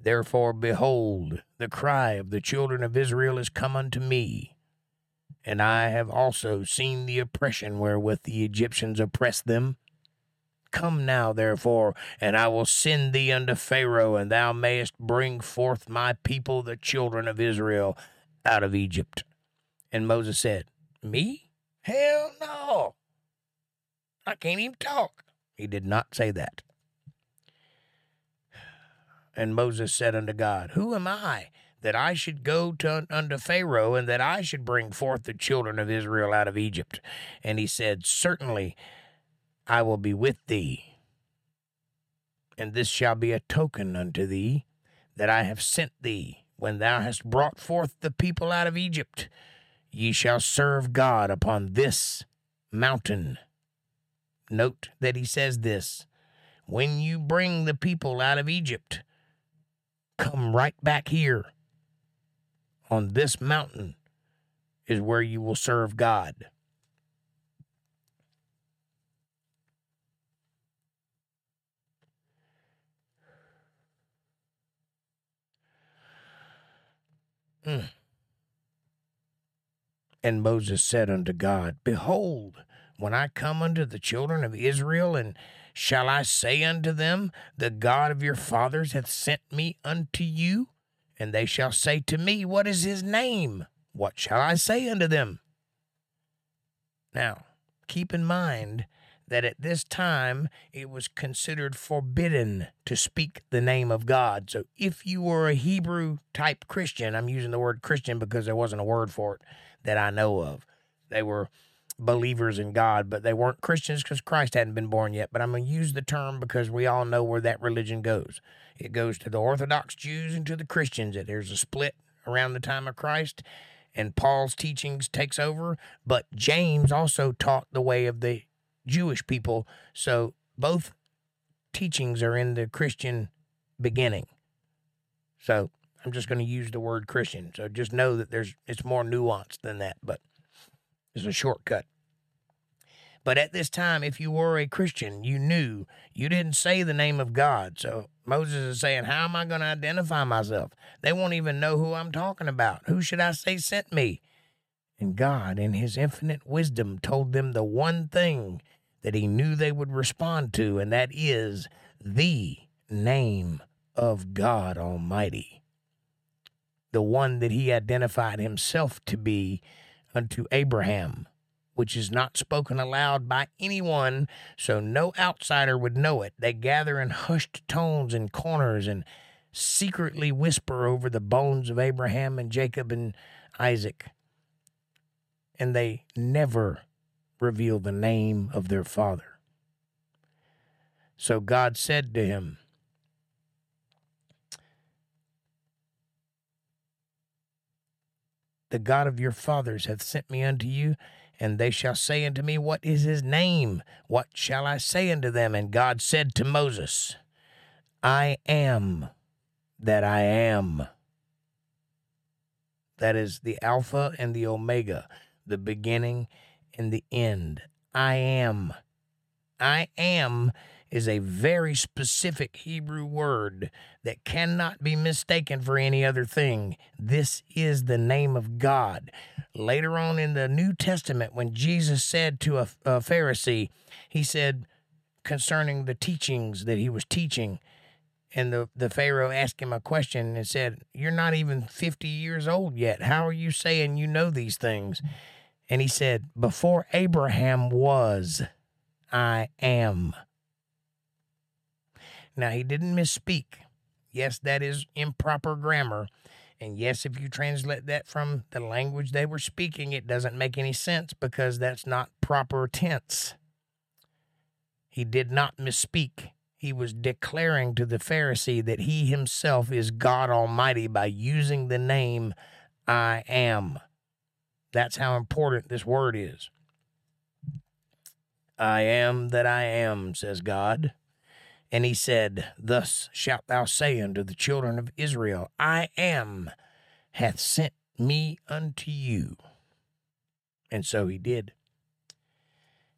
therefore, behold, the cry of the children of Israel is come unto me, and I have also seen the oppression wherewith the Egyptians oppress them. Come now, therefore, and I will send thee unto Pharaoh, and thou mayest bring forth my people, the children of Israel, out of Egypt. And Moses said, Me? Hell no. I can't even talk. He did not say that. And Moses said unto God, Who am I that I should go to unto Pharaoh, and that I should bring forth the children of Israel out of Egypt? And he said, Certainly I will be with thee. And this shall be a token unto thee that I have sent thee when thou hast brought forth the people out of Egypt. Ye shall serve God upon this mountain. Note that he says this when you bring the people out of Egypt, come right back here on this mountain is where you will serve God. Mm. And Moses said unto God, Behold, when I come unto the children of Israel, and shall I say unto them, The God of your fathers hath sent me unto you? And they shall say to me, What is his name? What shall I say unto them? Now, keep in mind that at this time it was considered forbidden to speak the name of God. So if you were a Hebrew type Christian, I'm using the word Christian because there wasn't a word for it that I know of. They were believers in God, but they weren't Christians because Christ hadn't been born yet. But I'm going to use the term because we all know where that religion goes. It goes to the Orthodox Jews and to the Christians. That There's a split around the time of Christ, and Paul's teachings takes over. But James also taught the way of the Jewish people. So both teachings are in the Christian beginning. So I'm just going to use the word Christian. So just know that there's it's more nuanced than that, but it's a shortcut. But at this time, if you were a Christian, you knew you didn't say the name of God. So Moses is saying, How am I going to identify myself? They won't even know who I'm talking about. Who should I say sent me? And God, in his infinite wisdom, told them the one thing that he knew they would respond to, and that is the name of God Almighty. The one that he identified himself to be unto Abraham which is not spoken aloud by anyone, so no outsider would know it. They gather in hushed tones in corners and secretly whisper over the bones of Abraham and Jacob and Isaac. And they never reveal the name of their father. So God said to him, The God of your fathers hath sent me unto you and they shall say unto me, What is his name? What shall I say unto them? And God said to Moses, I am that I am. That is the Alpha and the Omega, the beginning and the end. I am. I am is a very specific Hebrew word that cannot be mistaken for any other thing. This is the name of God. Later on in the New Testament, when Jesus said to a, a Pharisee, he said concerning the teachings that he was teaching, and the, the Pharaoh asked him a question and said, You're not even 50 years old yet. How are you saying you know these things? And he said, Before Abraham was, I am. Now, he didn't misspeak. Yes, that is improper grammar. And yes, if you translate that from the language they were speaking, it doesn't make any sense because that's not proper tense. He did not misspeak. He was declaring to the Pharisee that he himself is God Almighty by using the name I am. That's how important this word is. I am that I am, says God. And he said, Thus shalt thou say unto the children of Israel, I am, hath sent me unto you. And so he did.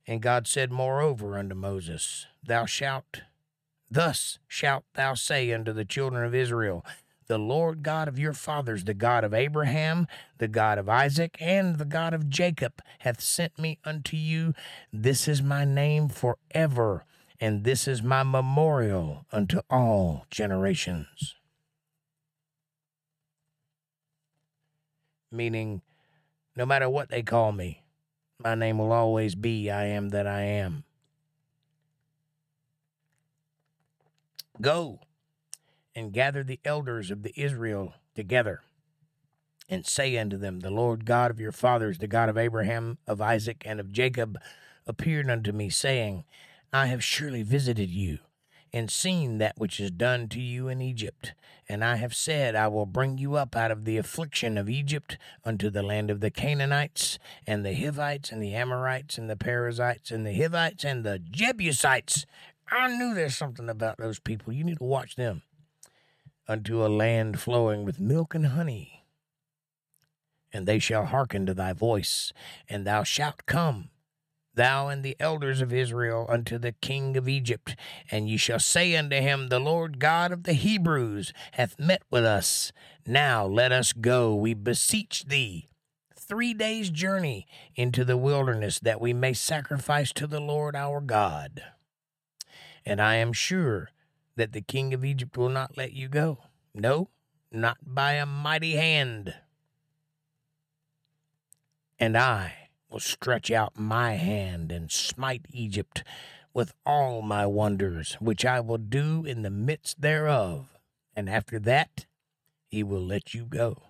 And God said moreover unto Moses, Thou shalt, thus shalt thou say unto the children of Israel, The Lord God of your fathers, the God of Abraham, the God of Isaac, and the God of Jacob, hath sent me unto you. This is my name forever, and this is my memorial unto all generations. Meaning, no matter what they call me, my name will always be I am that I am. Go and gather the elders of the Israel together and say unto them, The Lord God of your fathers, the God of Abraham, of Isaac, and of Jacob, appeared unto me, saying, I have surely visited you and seen that which is done to you in Egypt. And I have said, I will bring you up out of the affliction of Egypt unto the land of the Canaanites, and the Hivites, and the Amorites, and the Perizzites, and the Hivites, and the Jebusites. I knew there's something about those people. You need to watch them. Unto a land flowing with milk and honey. And they shall hearken to thy voice, and thou shalt come thou and the elders of Israel, unto the king of Egypt. And ye shall say unto him, The Lord God of the Hebrews hath met with us. Now let us go, we beseech thee. Three days' journey into the wilderness, that we may sacrifice to the Lord our God. And I am sure that the king of Egypt will not let you go. No, not by a mighty hand. And I will stretch out my hand and smite Egypt with all my wonders, which I will do in the midst thereof. And after that, he will let you go.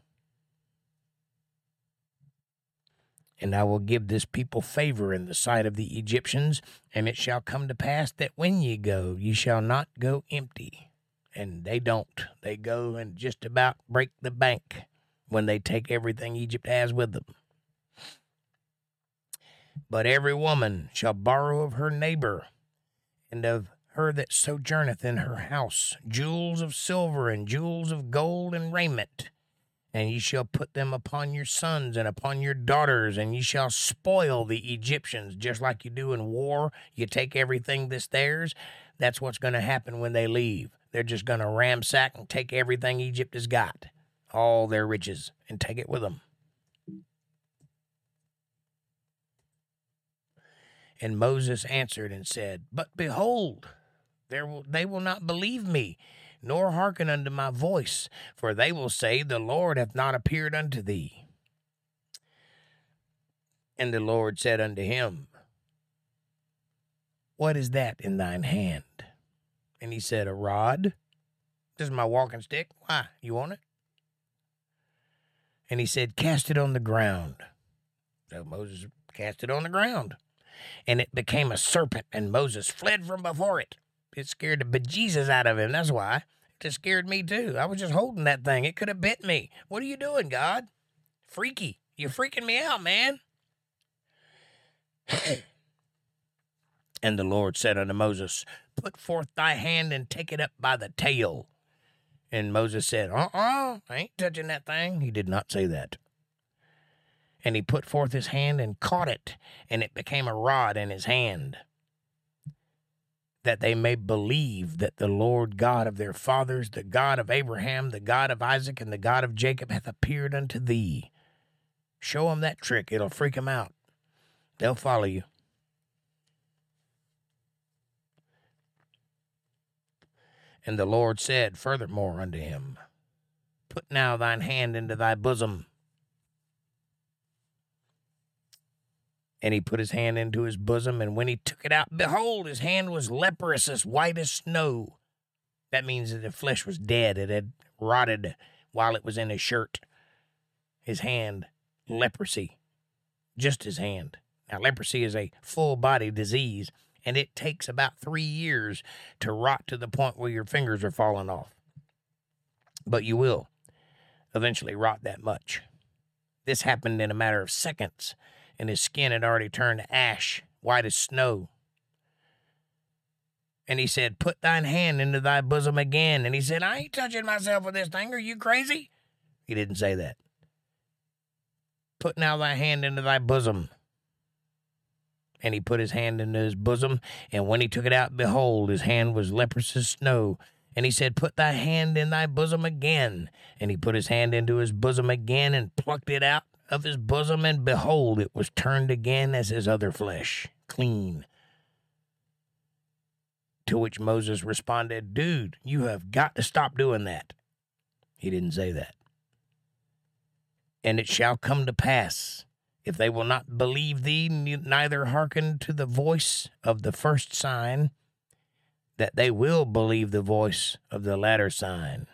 And I will give this people favor in the sight of the Egyptians, and it shall come to pass that when ye go, ye shall not go empty. And they don't. They go and just about break the bank when they take everything Egypt has with them. But every woman shall borrow of her neighbor and of her that sojourneth in her house jewels of silver and jewels of gold and raiment. And ye shall put them upon your sons and upon your daughters, and ye shall spoil the Egyptians, just like you do in war. You take everything that's theirs. That's what's going to happen when they leave. They're just going to ransack and take everything Egypt has got, all their riches, and take it with them. And Moses answered and said, But behold, there will, they will not believe me, nor hearken unto my voice, for they will say, The Lord hath not appeared unto thee. And the Lord said unto him, What is that in thine hand? And he said, A rod. This is my walking stick. Why? You want it? And he said, Cast it on the ground. So Moses cast it on the ground and it became a serpent, and Moses fled from before it. It scared the bejesus out of him. That's why. It just scared me too. I was just holding that thing. It could have bit me. What are you doing, God? Freaky. You're freaking me out, man. and the Lord said unto Moses, Put forth thy hand and take it up by the tail. And Moses said, Uh uh, I ain't touching that thing. He did not say that. And he put forth his hand and caught it, and it became a rod in his hand, that they may believe that the Lord God of their fathers, the God of Abraham, the God of Isaac, and the God of Jacob, hath appeared unto thee. Show them that trick, it'll freak them out. They'll follow you. And the Lord said furthermore unto him, Put now thine hand into thy bosom. And he put his hand into his bosom, and when he took it out, behold, his hand was leprous as white as snow. That means that the flesh was dead. It had rotted while it was in his shirt. His hand, leprosy, just his hand. Now, leprosy is a full body disease, and it takes about three years to rot to the point where your fingers are falling off. But you will eventually rot that much. This happened in a matter of seconds and his skin had already turned to ash, white as snow. And he said, Put thine hand into thy bosom again. And he said, I ain't touching myself with this thing. Are you crazy? He didn't say that. Put now thy hand into thy bosom. And he put his hand into his bosom, and when he took it out, behold, his hand was leprous as snow, And he said, Put thy hand in thy bosom again. And he put his hand into his bosom again and plucked it out of his bosom, and behold, it was turned again as his other flesh, clean. To which Moses responded, Dude, you have got to stop doing that. He didn't say that. And it shall come to pass, if they will not believe thee, neither hearken to the voice of the first sign, that they will believe the voice of the latter sign.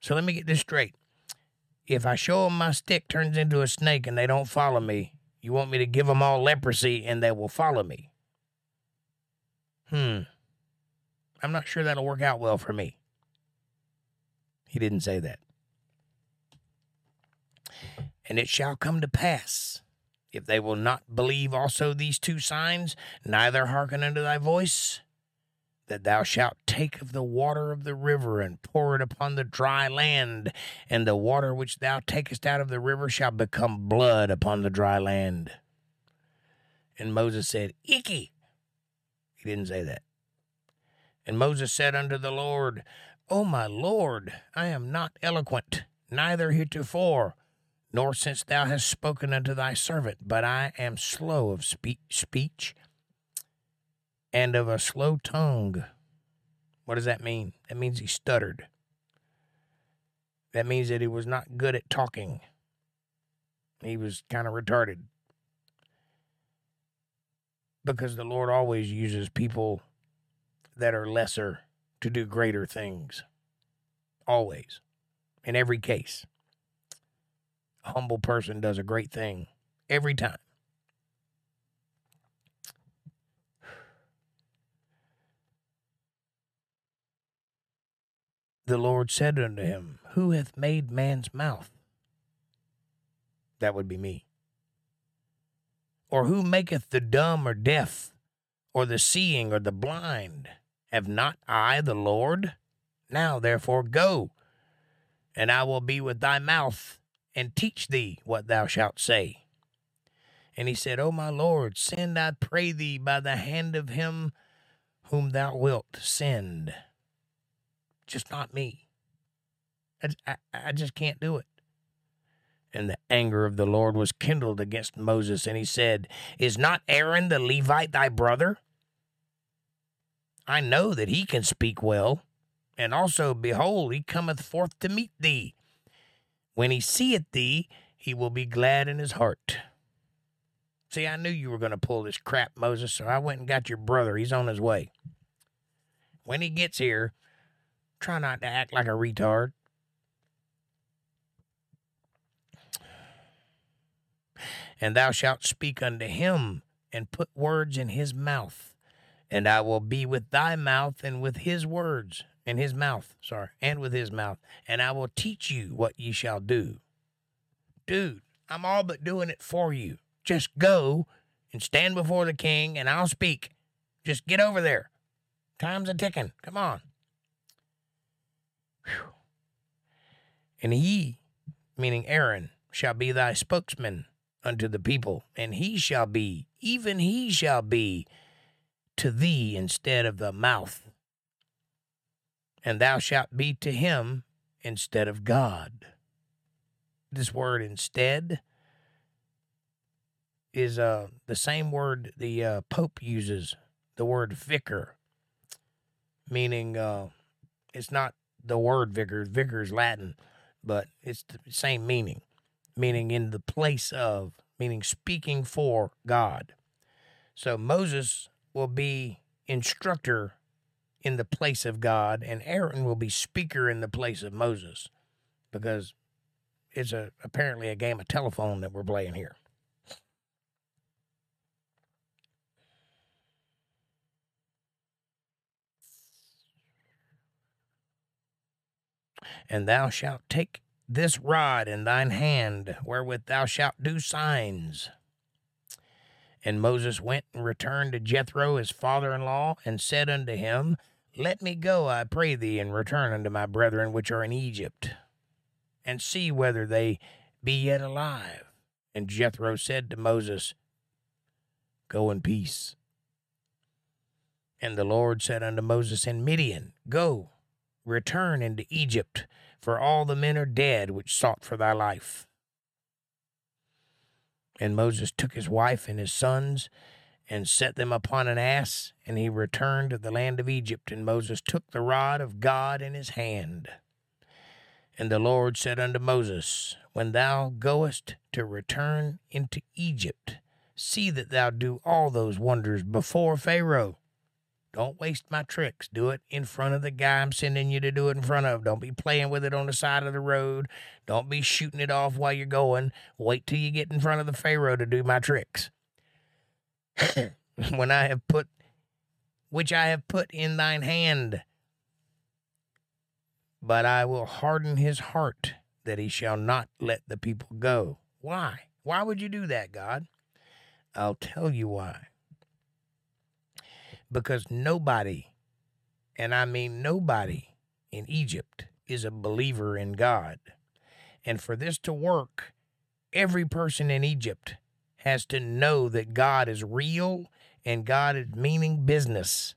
So let me get this straight. If I show them my stick turns into a snake and they don't follow me, you want me to give them all leprosy and they will follow me? Hmm. I'm not sure that'll work out well for me. He didn't say that. And it shall come to pass, if they will not believe also these two signs, neither hearken unto thy voice, that thou shalt take of the water of the river and pour it upon the dry land, and the water which thou takest out of the river shall become blood upon the dry land. And Moses said, Icky. He didn't say that. And Moses said unto the Lord, O my Lord, I am not eloquent, neither heretofore nor since thou hast spoken unto thy servant, but I am slow of spe- speech and of a slow tongue. What does that mean? That means he stuttered. That means that he was not good at talking. He was kind of retarded. Because the Lord always uses people that are lesser to do greater things. Always. In every case A humble person does a great thing every time. The Lord said unto him, Who hath made man's mouth? That would be me. Or who maketh the dumb or deaf, or the seeing or the blind? Have not I the Lord? Now therefore go, and I will be with thy mouth and teach thee what thou shalt say. And he said, O my Lord, send, I pray thee, by the hand of him whom thou wilt send. Just not me. I, I, just can't do it. And the anger of the Lord was kindled against Moses, and he said, Is not Aaron the Levite thy brother? I know that he can speak well, and also, behold, he cometh forth to meet thee when he seeth thee, he will be glad in his heart. See, I knew you were going to pull this crap, Moses, so I went and got your brother. He's on his way. When he gets here, try not to act like a retard. And thou shalt speak unto him and put words in his mouth, and I will be with thy mouth and with his words, in his mouth, sorry, and with his mouth, and I will teach you what ye shall do. Dude, I'm all but doing it for you. Just go and stand before the king, and I'll speak. Just get over there. Time's a ticking. Come on. Whew. And he, meaning Aaron, shall be thy spokesman unto the people, and he shall be, even he shall be, to thee instead of the mouth and thou shalt be to him instead of God. This word instead is uh, the same word the uh, Pope uses, the word vicar, meaning uh, it's not the word vicar, vicar is Latin, but it's the same meaning, meaning in the place of, meaning speaking for God. So Moses will be instructor in the place of God, and Aaron will be speaker in the place of Moses, because it's a apparently a game of telephone that we're playing here. And thou shalt take this rod in thine hand, wherewith thou shalt do signs. And Moses went and returned to Jethro his father in law, and said unto him, let me go, I pray thee, and return unto my brethren which are in Egypt, and see whether they be yet alive. And Jethro said to Moses, Go in peace. And the Lord said unto Moses in Midian, Go, return into Egypt, for all the men are dead which sought for thy life. And Moses took his wife and his sons and set them upon an ass, and he returned to the land of Egypt. And Moses took the rod of God in his hand. And the Lord said unto Moses, When thou goest to return into Egypt, see that thou do all those wonders before Pharaoh. Don't waste my tricks. Do it in front of the guy I'm sending you to do it in front of. Don't be playing with it on the side of the road. Don't be shooting it off while you're going. Wait till you get in front of the Pharaoh to do my tricks. when I have put, which I have put in thine hand, but I will harden his heart that he shall not let the people go. Why? Why would you do that, God? I'll tell you why because nobody, and I mean nobody in Egypt, is a believer in God. And for this to work, every person in Egypt has to know that God is real and God is meaning business.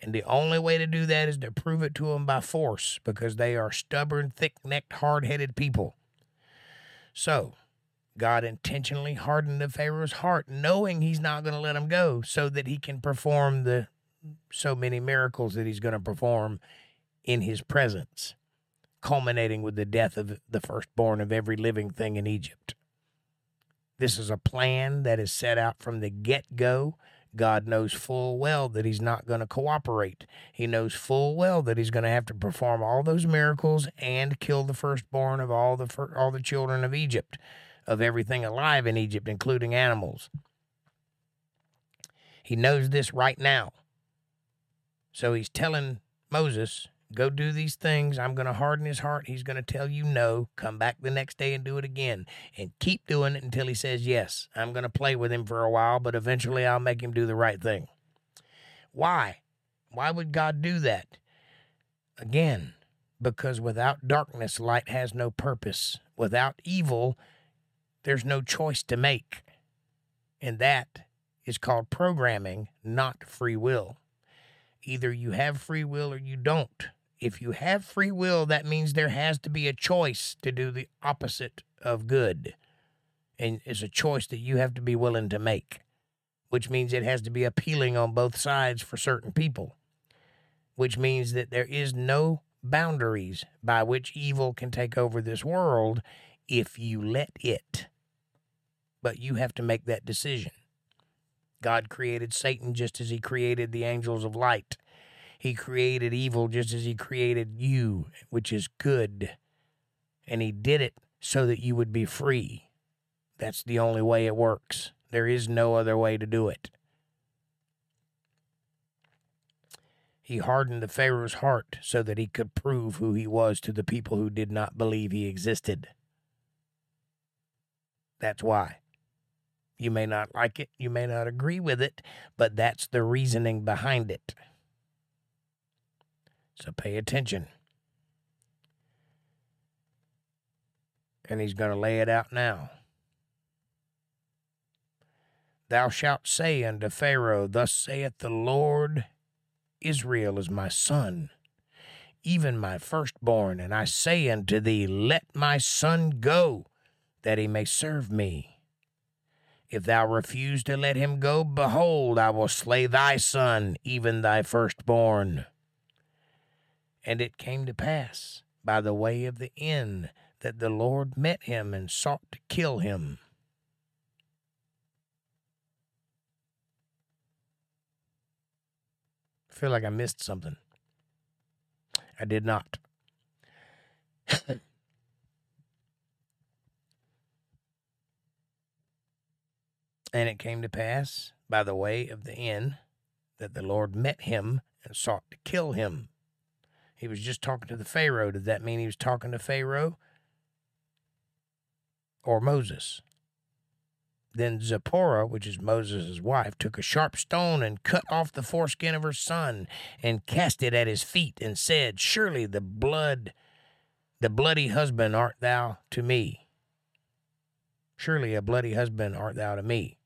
And the only way to do that is to prove it to them by force because they are stubborn, thick necked, hard headed people. So, God intentionally hardened the Pharaoh's heart, knowing he's not going to let him go, so that he can perform the so many miracles that he's going to perform in his presence, culminating with the death of the firstborn of every living thing in Egypt. This is a plan that is set out from the get go. God knows full well that he's not going to cooperate. He knows full well that he's going to have to perform all those miracles and kill the firstborn of all the all the children of Egypt of everything alive in Egypt, including animals. He knows this right now. So he's telling Moses, go do these things. I'm going to harden his heart. He's going to tell you no. Come back the next day and do it again. And keep doing it until he says yes. I'm going to play with him for a while, but eventually I'll make him do the right thing. Why? Why would God do that? Again, because without darkness, light has no purpose. Without evil, there's no choice to make. And that is called programming, not free will. Either you have free will or you don't. If you have free will, that means there has to be a choice to do the opposite of good. And it's a choice that you have to be willing to make, which means it has to be appealing on both sides for certain people, which means that there is no boundaries by which evil can take over this world if you let it but you have to make that decision. God created Satan just as he created the angels of light. He created evil just as he created you, which is good. And he did it so that you would be free. That's the only way it works. There is no other way to do it. He hardened the Pharaoh's heart so that he could prove who he was to the people who did not believe he existed. That's why. You may not like it, you may not agree with it, but that's the reasoning behind it. So pay attention. And he's going to lay it out now. Thou shalt say unto Pharaoh, Thus saith the Lord, Israel is my son, even my firstborn. And I say unto thee, Let my son go, that he may serve me. If thou refuse to let him go, behold, I will slay thy son, even thy firstborn. And it came to pass by the way of the inn that the Lord met him and sought to kill him. I feel like I missed something. I did not. And it came to pass by the way of the inn that the Lord met him and sought to kill him. He was just talking to the Pharaoh. Did that mean he was talking to Pharaoh or Moses? Then Zipporah, which is Moses' wife, took a sharp stone and cut off the foreskin of her son and cast it at his feet and said, Surely the blood, the bloody husband art thou to me. Surely a bloody husband art thou to me.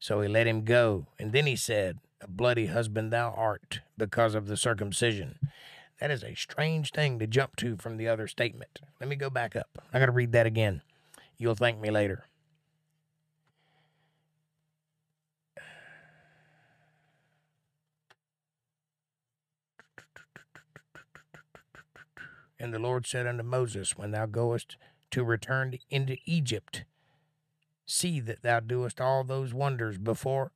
So he let him go. And then he said, a bloody husband thou art, because of the circumcision. That is a strange thing to jump to from the other statement. Let me go back up. I got to read that again. You'll thank me later. And the Lord said unto Moses, When thou goest to return into Egypt, see that thou doest all those wonders before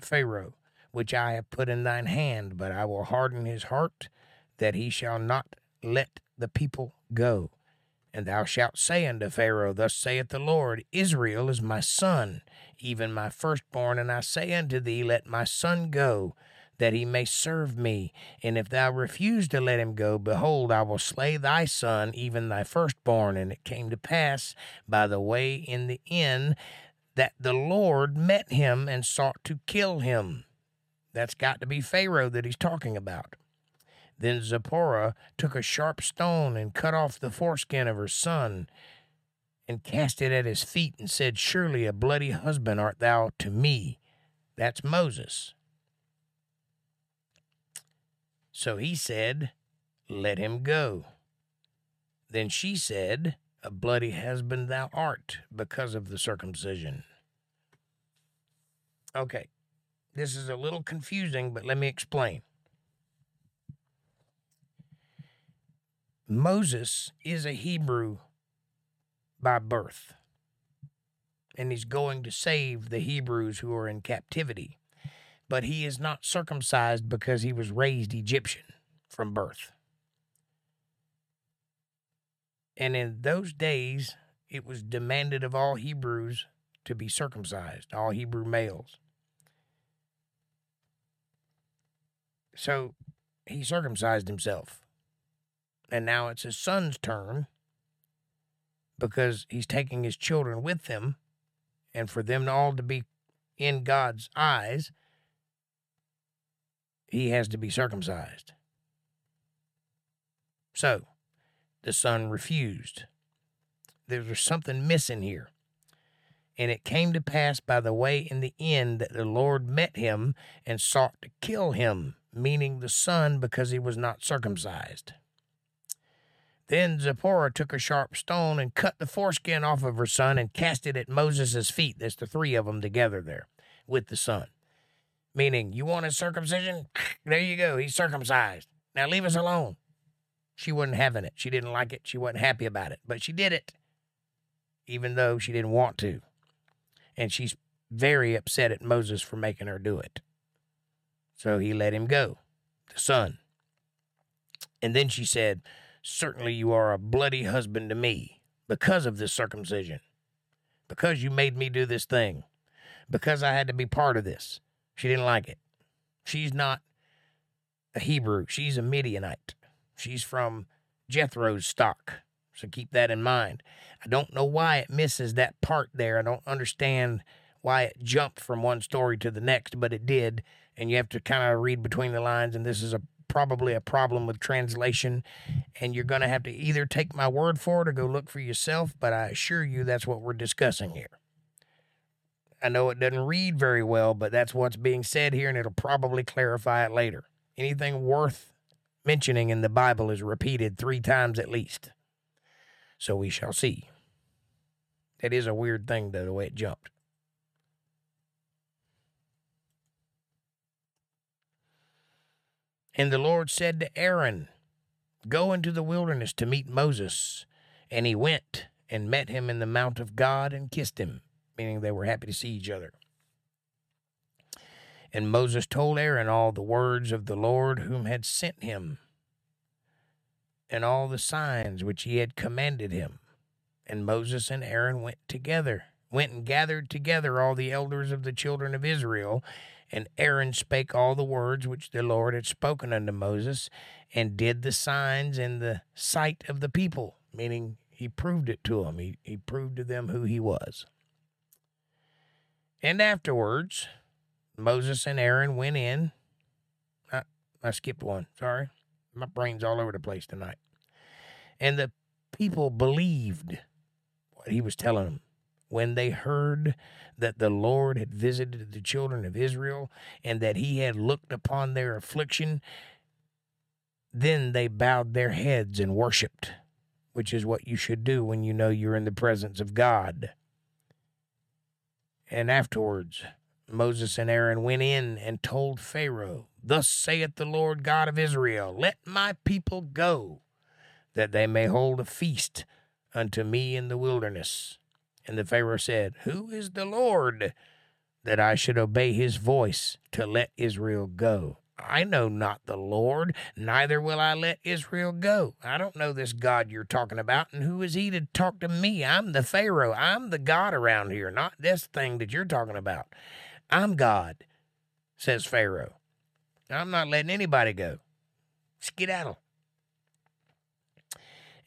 Pharaoh, which I have put in thine hand, but I will harden his heart, that he shall not let the people go. And thou shalt say unto Pharaoh, Thus saith the Lord, Israel is my son, even my firstborn, and I say unto thee, Let my son go, that he may serve me. And if thou refuse to let him go, behold, I will slay thy son, even thy firstborn. And it came to pass by the way in the inn that the Lord met him and sought to kill him. That's got to be Pharaoh that he's talking about. Then Zipporah took a sharp stone and cut off the foreskin of her son and cast it at his feet and said, Surely a bloody husband art thou to me. That's Moses. So he said, Let him go. Then she said, A bloody husband thou art, because of the circumcision. Okay, this is a little confusing, but let me explain. Moses is a Hebrew by birth, and he's going to save the Hebrews who are in captivity but he is not circumcised because he was raised Egyptian from birth. And in those days, it was demanded of all Hebrews to be circumcised, all Hebrew males. So he circumcised himself. And now it's his son's turn because he's taking his children with him and for them all to be in God's eyes he has to be circumcised. So, the son refused. There was something missing here. And it came to pass by the way in the end that the Lord met him and sought to kill him, meaning the son, because he was not circumcised. Then Zipporah took a sharp stone and cut the foreskin off of her son and cast it at Moses' feet. There's the three of them together there with the son meaning you want his circumcision? There you go. He's circumcised. Now leave us alone. She wasn't having it. She didn't like it. She wasn't happy about it, but she did it, even though she didn't want to. And she's very upset at Moses for making her do it. So he let him go, the son. And then she said, Certainly you are a bloody husband to me because of this circumcision, because you made me do this thing, because I had to be part of this. She didn't like it. She's not a Hebrew, she's a Midianite. She's from Jethro's stock. So keep that in mind. I don't know why it misses that part there. I don't understand why it jumped from one story to the next, but it did. And you have to kind of read between the lines. And this is a probably a problem with translation. And you're going to have to either take my word for it or go look for yourself. But I assure you that's what we're discussing here. I know it doesn't read very well, but that's what's being said here, and it'll probably clarify it later. Anything worth mentioning in the Bible is repeated three times at least. So we shall see. It is a weird thing, though, the way it jumped. And the Lord said to Aaron, Go into the wilderness to meet Moses. And he went and met him in the mount of God and kissed him meaning they were happy to see each other. And Moses told Aaron all the words of the Lord whom had sent him, and all the signs which he had commanded him. And Moses and Aaron went together, went and gathered together all the elders of the children of Israel. And Aaron spake all the words which the Lord had spoken unto Moses, and did the signs in the sight of the people, meaning he proved it to them. He, he proved to them who he was. And afterwards, Moses and Aaron went in. I, I skipped one. Sorry. My brain's all over the place tonight. And the people believed what he was telling them when they heard that the Lord had visited the children of Israel and that he had looked upon their affliction, then they bowed their heads and worshiped, which is what you should do when you know you're in the presence of God. And afterwards, Moses and Aaron went in and told Pharaoh, Thus saith the Lord God of Israel, Let my people go, that they may hold a feast unto me in the wilderness. And the Pharaoh said, Who is the Lord that I should obey his voice to let Israel go? I know not the Lord, neither will I let Israel go. I don't know this God you're talking about, and who is he to talk to me? I'm the Pharaoh. I'm the God around here, not this thing that you're talking about. I'm God, says Pharaoh. I'm not letting anybody go. Skedaddle.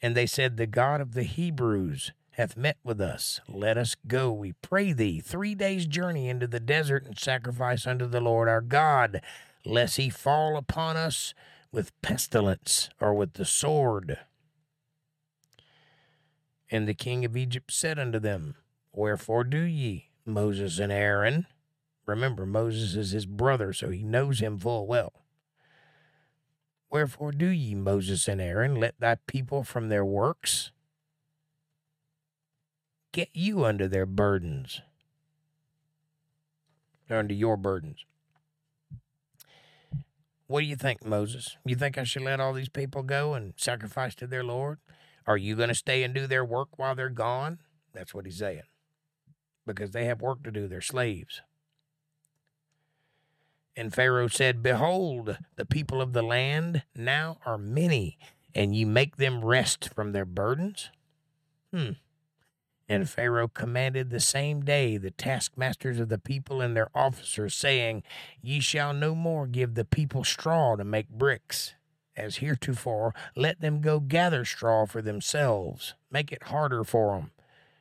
And they said, The God of the Hebrews hath met with us. Let us go, we pray thee, three days' journey into the desert and sacrifice unto the Lord our God, lest he fall upon us with pestilence or with the sword. And the king of Egypt said unto them, Wherefore do ye, Moses and Aaron? Remember, Moses is his brother, so he knows him full well. Wherefore do ye, Moses and Aaron, let thy people from their works get you under their burdens, under your burdens. What do you think, Moses? You think I should let all these people go and sacrifice to their Lord? Are you going to stay and do their work while they're gone? That's what he's saying. Because they have work to do, they're slaves. And Pharaoh said, Behold, the people of the land now are many, and ye make them rest from their burdens? Hmm. And Pharaoh commanded the same day the taskmasters of the people and their officers, saying, Ye shall no more give the people straw to make bricks. As heretofore, let them go gather straw for themselves. Make it harder for them.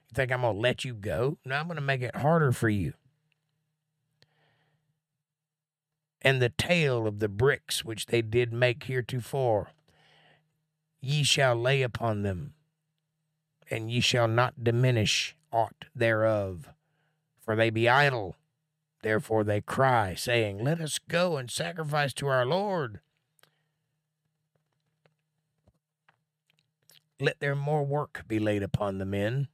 You think I'm going to let you go? No, I'm going to make it harder for you. And the tale of the bricks which they did make heretofore, ye shall lay upon them and ye shall not diminish aught thereof. For they be idle. Therefore they cry, saying, Let us go and sacrifice to our Lord. Let there more work be laid upon the men,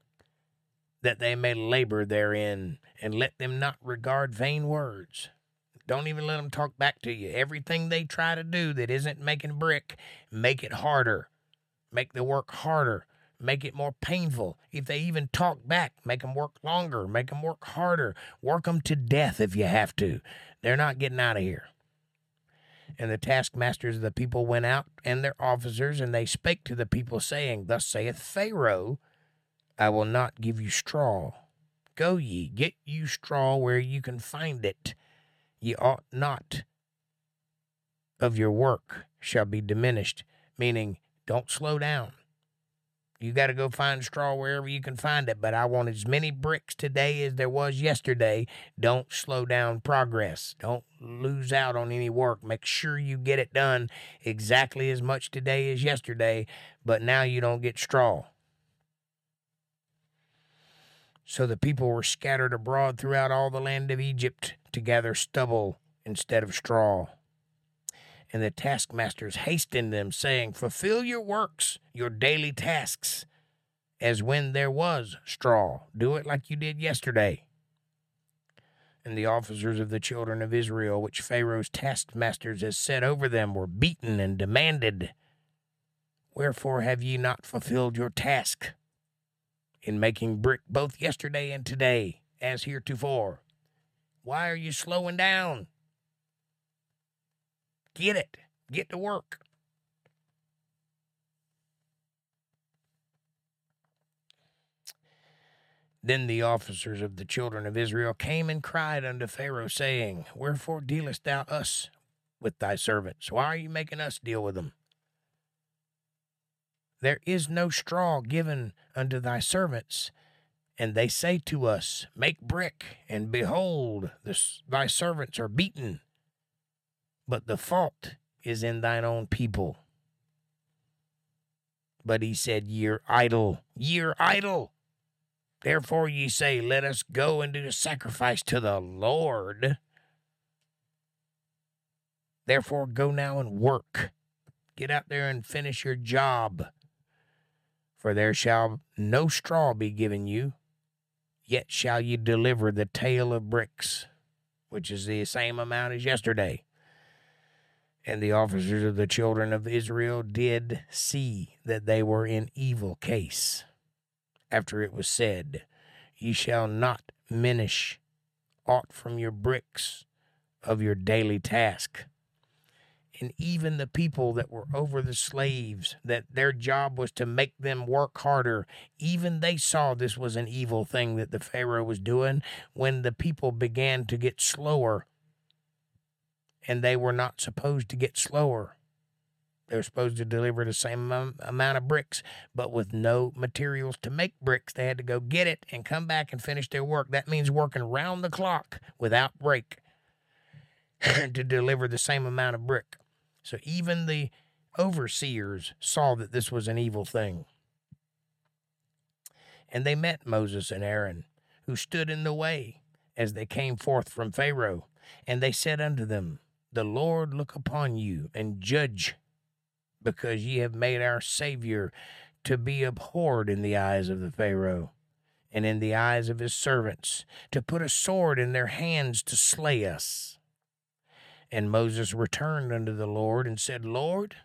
that they may labor therein, and let them not regard vain words. Don't even let them talk back to you. Everything they try to do that isn't making brick, make it harder. Make the work harder make it more painful. If they even talk back, make them work longer, make them work harder, work them to death if you have to. They're not getting out of here. And the taskmasters of the people went out and their officers, and they spake to the people, saying, Thus saith Pharaoh, I will not give you straw. Go ye, get you straw where you can find it. Ye ought not of your work shall be diminished, meaning don't slow down. You got to go find straw wherever you can find it, but I want as many bricks today as there was yesterday. Don't slow down progress. Don't lose out on any work. Make sure you get it done exactly as much today as yesterday, but now you don't get straw. So the people were scattered abroad throughout all the land of Egypt to gather stubble instead of straw. And the taskmasters hastened them, saying, Fulfill your works, your daily tasks, as when there was straw. Do it like you did yesterday. And the officers of the children of Israel, which Pharaoh's taskmasters had set over them, were beaten and demanded, Wherefore have ye not fulfilled your task in making brick both yesterday and today, as heretofore? Why are you slowing down? Get it. Get to work. Then the officers of the children of Israel came and cried unto Pharaoh, saying, Wherefore dealest thou us with thy servants? Why are you making us deal with them? There is no straw given unto thy servants. And they say to us, Make brick, and behold, this, thy servants are beaten but the fault is in thine own people. But he said, Ye're idle, ye're idle. Therefore ye say, Let us go and do a sacrifice to the Lord. Therefore go now and work. Get out there and finish your job. For there shall no straw be given you, yet shall ye deliver the tale of bricks, which is the same amount as yesterday. And the officers of the children of Israel did see that they were in evil case. After it was said, Ye shall not minish aught from your bricks of your daily task. And even the people that were over the slaves, that their job was to make them work harder, even they saw this was an evil thing that the Pharaoh was doing when the people began to get slower and they were not supposed to get slower. They were supposed to deliver the same amount of bricks, but with no materials to make bricks. They had to go get it and come back and finish their work. That means working round the clock without break to deliver the same amount of brick. So even the overseers saw that this was an evil thing. And they met Moses and Aaron, who stood in the way as they came forth from Pharaoh. And they said unto them, the Lord look upon you and judge, because ye have made our Savior to be abhorred in the eyes of the Pharaoh and in the eyes of his servants, to put a sword in their hands to slay us. And Moses returned unto the Lord and said, Lord,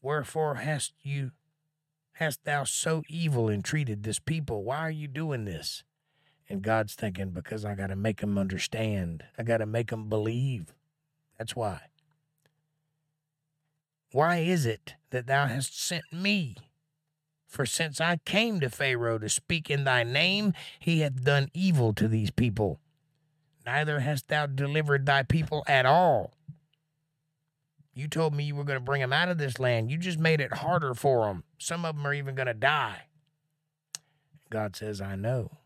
wherefore hast you hast thou so evil entreated this people? Why are you doing this? And God's thinking, because I got to make them understand. I got to make them believe. That's why. Why is it that thou hast sent me? For since I came to Pharaoh to speak in thy name, he hath done evil to these people. Neither hast thou delivered thy people at all. You told me you were going to bring them out of this land. You just made it harder for them. Some of them are even going to die. God says, I know.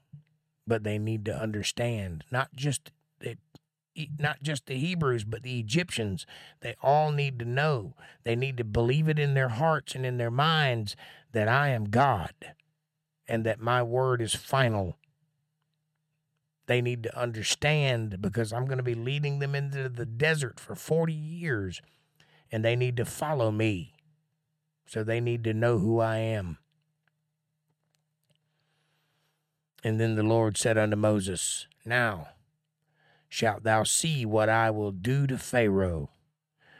But they need to understand, not just that not just the Hebrews, but the Egyptians. They all need to know. They need to believe it in their hearts and in their minds that I am God and that my word is final. They need to understand because I'm going to be leading them into the desert for 40 years and they need to follow me. So they need to know who I am. And then the Lord said unto Moses, Now, shalt thou see what I will do to Pharaoh.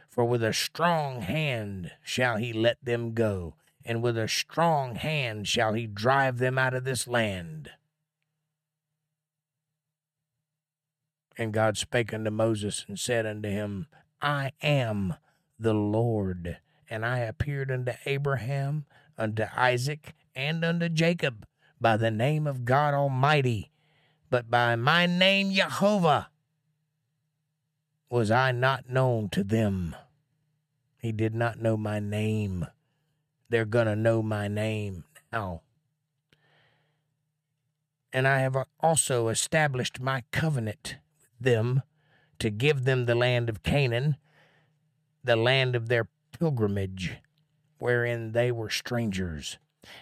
For with a strong hand shall he let them go, and with a strong hand shall he drive them out of this land. And God spake unto Moses and said unto him, I am the Lord. And I appeared unto Abraham, unto Isaac, and unto Jacob by the name of God Almighty, but by my name Jehovah was I not known to them. He did not know my name. They're going to know my name now. And I have also established my covenant with them to give them the land of Canaan, the land of their pilgrimage, wherein they were strangers.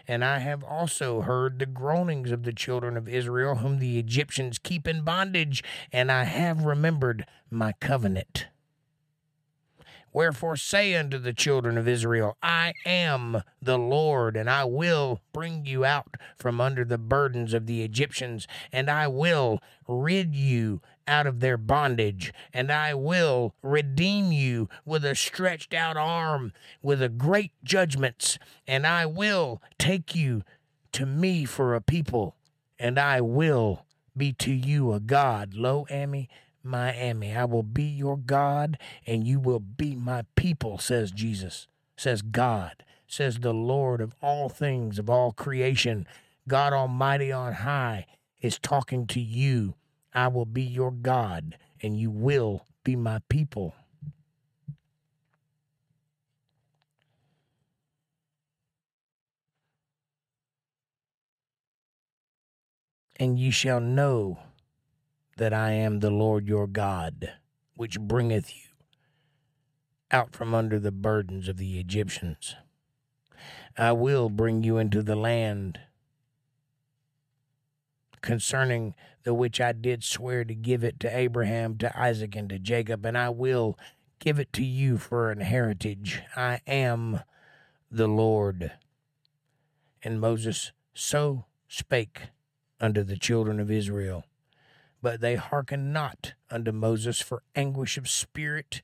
And I have also heard the groanings of the children of Israel, whom the Egyptians keep in bondage, and I have remembered my covenant. Wherefore say unto the children of Israel, I am the Lord, and I will bring you out from under the burdens of the Egyptians, and I will rid you out of their bondage, and I will redeem you with a stretched out arm, with a great judgments, and I will take you to me for a people, and I will be to you a God. Lo, Amy, Miami. I will be your God and you will be my people, says Jesus, says God, says the Lord of all things, of all creation. God Almighty on high is talking to you. I will be your God and you will be my people. And ye shall know that I am the Lord your God, which bringeth you out from under the burdens of the Egyptians. I will bring you into the land concerning the which I did swear to give it to Abraham, to Isaac, and to Jacob, and I will give it to you for an heritage. I am the Lord. And Moses so spake unto the children of Israel. But they hearkened not unto Moses for anguish of spirit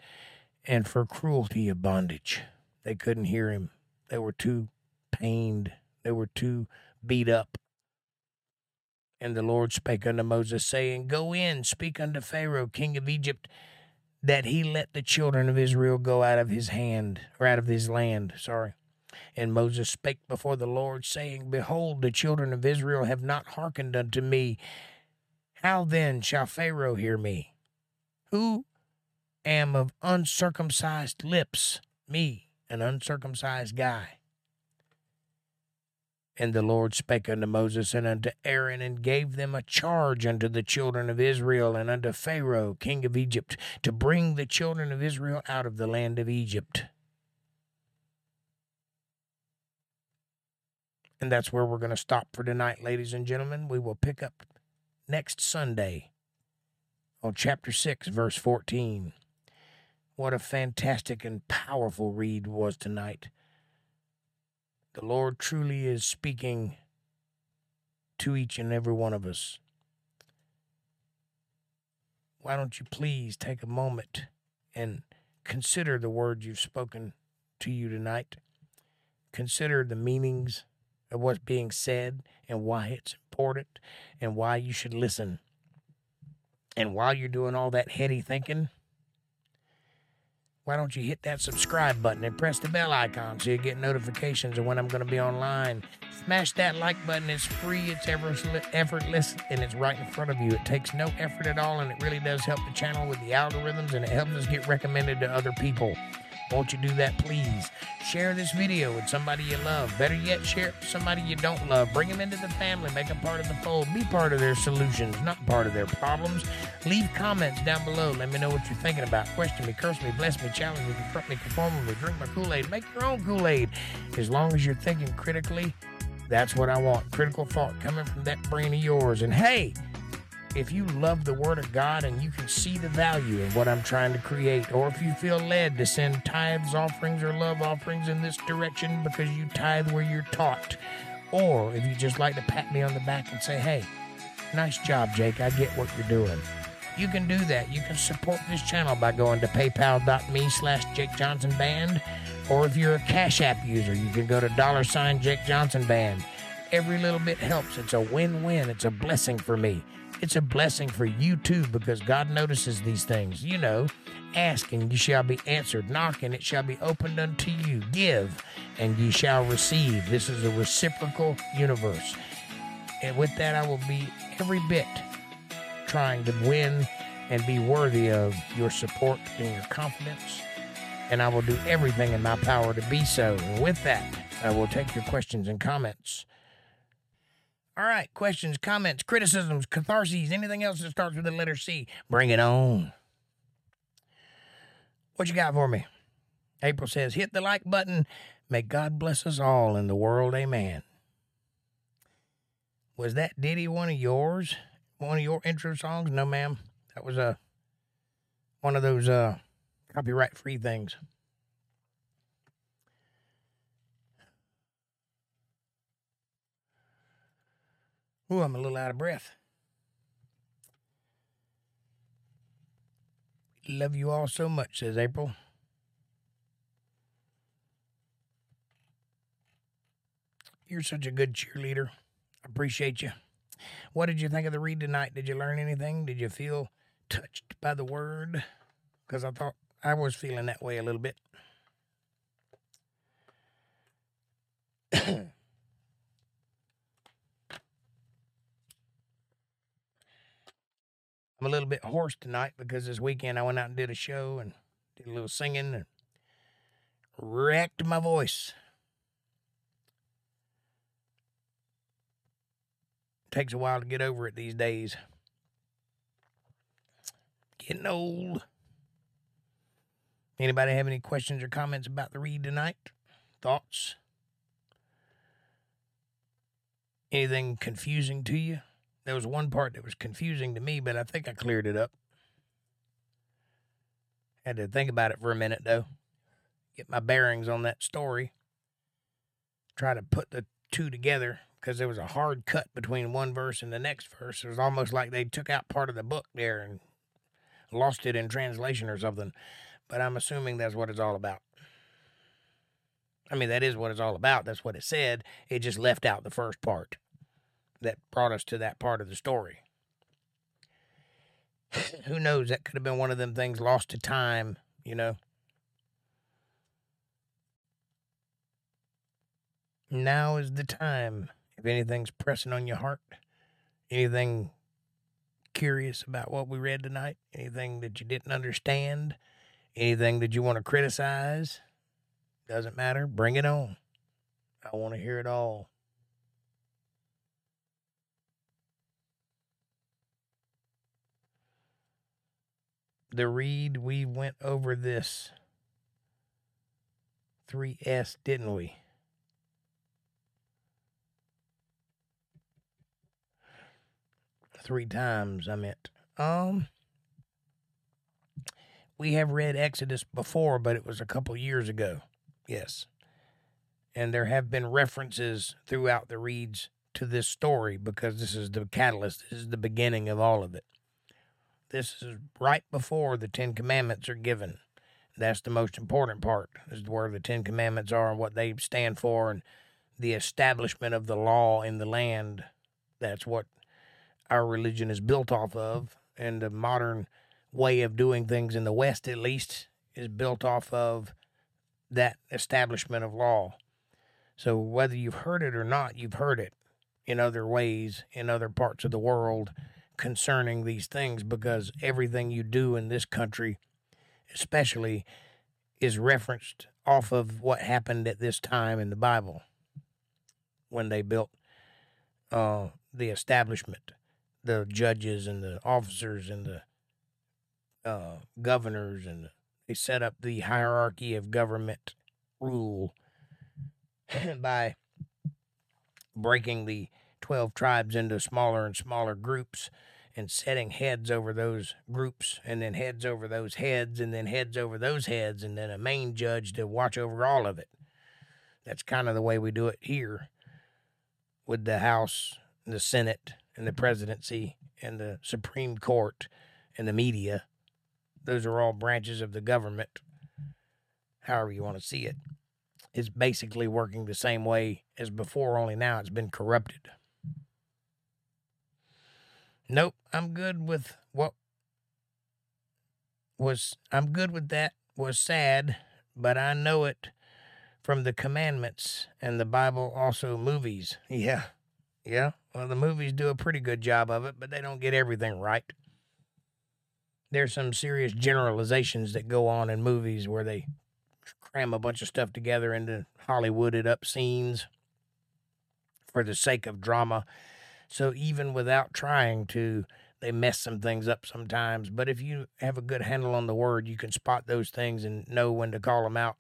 and for cruelty of bondage. They couldn't hear him. They were too pained. They were too beat up. And the Lord spake unto Moses, saying, Go in, speak unto Pharaoh, king of Egypt, that he let the children of Israel go out of his hand, or out of his land. Sorry. And Moses spake before the Lord, saying, Behold, the children of Israel have not hearkened unto me. How then shall Pharaoh hear me? Who am of uncircumcised lips, me, an uncircumcised guy? And the Lord spake unto Moses and unto Aaron, and gave them a charge unto the children of Israel and unto Pharaoh, king of Egypt, to bring the children of Israel out of the land of Egypt. And that's where we're going to stop for tonight, ladies and gentlemen. We will pick up next Sunday on chapter 6, verse 14. What a fantastic and powerful read was tonight. The Lord truly is speaking to each and every one of us. Why don't you please take a moment and consider the words you've spoken to you tonight? Consider the meanings of what's being said and why it's important and why you should listen. And while you're doing all that heady thinking, why don't you hit that subscribe button and press the bell icon so you get notifications of when I'm going to be online? Smash that like button. It's free, it's effortless, and it's right in front of you. It takes no effort at all, and it really does help the channel with the algorithms, and it helps us get recommended to other people. Won't you do that, please? Share this video with somebody you love. Better yet, share it with somebody you don't love. Bring them into the family. Make them part of the fold. Be part of their solutions, not part of their problems. Leave comments down below. Let me know what you're thinking about. Question me, curse me, bless me, challenge me, confront me, conform me, drink my Kool-Aid. Make your own Kool-Aid. As long as you're thinking critically, that's what I want. Critical thought coming from that brain of yours. And hey, if you love the Word of God and you can see the value in what I'm trying to create, or if you feel led to send tithes, offerings, or love offerings in this direction because you tithe where you're taught, or if you just like to pat me on the back and say, hey, nice job, Jake, I get what you're doing. You can do that. You can support this channel by going to paypal.me slash Jake Johnson Band, or if you're a Cash App user, you can go to dollar sign Jake Johnson Band. Every little bit helps. It's a win win. It's a blessing for me. It's a blessing for you too because God notices these things. You know, ask and you shall be answered, knock and it shall be opened unto you, give and ye shall receive. This is a reciprocal universe. And with that, I will be every bit trying to win and be worthy of your support and your confidence. And I will do everything in my power to be so. And with that, I will take your questions and comments. All right, questions, comments, criticisms, catharses, anything else that starts with the letter C, bring it on. What you got for me? April says, hit the like button. May God bless us all in the world. Amen. Was that ditty one of yours? One of your intro songs? No, ma'am. That was a uh, one of those uh, copyright free things. Ooh, I'm a little out of breath. Love you all so much, says April. You're such a good cheerleader. Appreciate you. What did you think of the read tonight? Did you learn anything? Did you feel touched by the word? Because I thought I was feeling that way a little bit. I'm a little bit hoarse tonight because this weekend I went out and did a show and did a little singing and wrecked my voice. Takes a while to get over it these days. Getting old. Anybody have any questions or comments about the read tonight? Thoughts? Anything confusing to you? There was one part that was confusing to me, but I think I cleared it up. Had to think about it for a minute, though. Get my bearings on that story. Try to put the two together because there was a hard cut between one verse and the next verse. It was almost like they took out part of the book there and lost it in translation or something. But I'm assuming that's what it's all about. I mean, that is what it's all about. That's what it said. It just left out the first part that brought us to that part of the story. Who knows? That could have been one of them things lost to time, you know? Now is the time. If anything's pressing on your heart, anything curious about what we read tonight, anything that you didn't understand, anything that you want to criticize, doesn't matter. Bring it on. I want to hear it all. The read, we went over this 3S, didn't we? Three times, I meant. Um, we have read Exodus before, but it was a couple years ago. Yes. And there have been references throughout the reads to this story because this is the catalyst. This is the beginning of all of it. This is right before the Ten Commandments are given. That's the most important part, is where the Ten Commandments are and what they stand for and the establishment of the law in the land. That's what our religion is built off of. And the modern way of doing things in the West, at least, is built off of that establishment of law. So whether you've heard it or not, you've heard it in other ways in other parts of the world concerning these things because everything you do in this country, especially, is referenced off of what happened at this time in the Bible when they built uh, the establishment, the judges and the officers and the uh, governors and they set up the hierarchy of government rule by breaking the 12 tribes into smaller and smaller groups and setting heads over those groups and then heads over those heads and then heads over those heads and then a main judge to watch over all of it. That's kind of the way we do it here with the House, the Senate, and the presidency and the Supreme Court and the media those are all branches of the government, however you want to see it. it, is basically working the same way as before, only now it's been corrupted. Nope, I'm good with what was, I'm good with that, was sad, but I know it from the commandments and the Bible, also movies. Yeah, yeah. Well, the movies do a pretty good job of it, but they don't get everything right there's some serious generalizations that go on in movies where they cram a bunch of stuff together into Hollywooded up scenes for the sake of drama. So even without trying to, they mess some things up sometimes. But if you have a good handle on the word, you can spot those things and know when to call them out.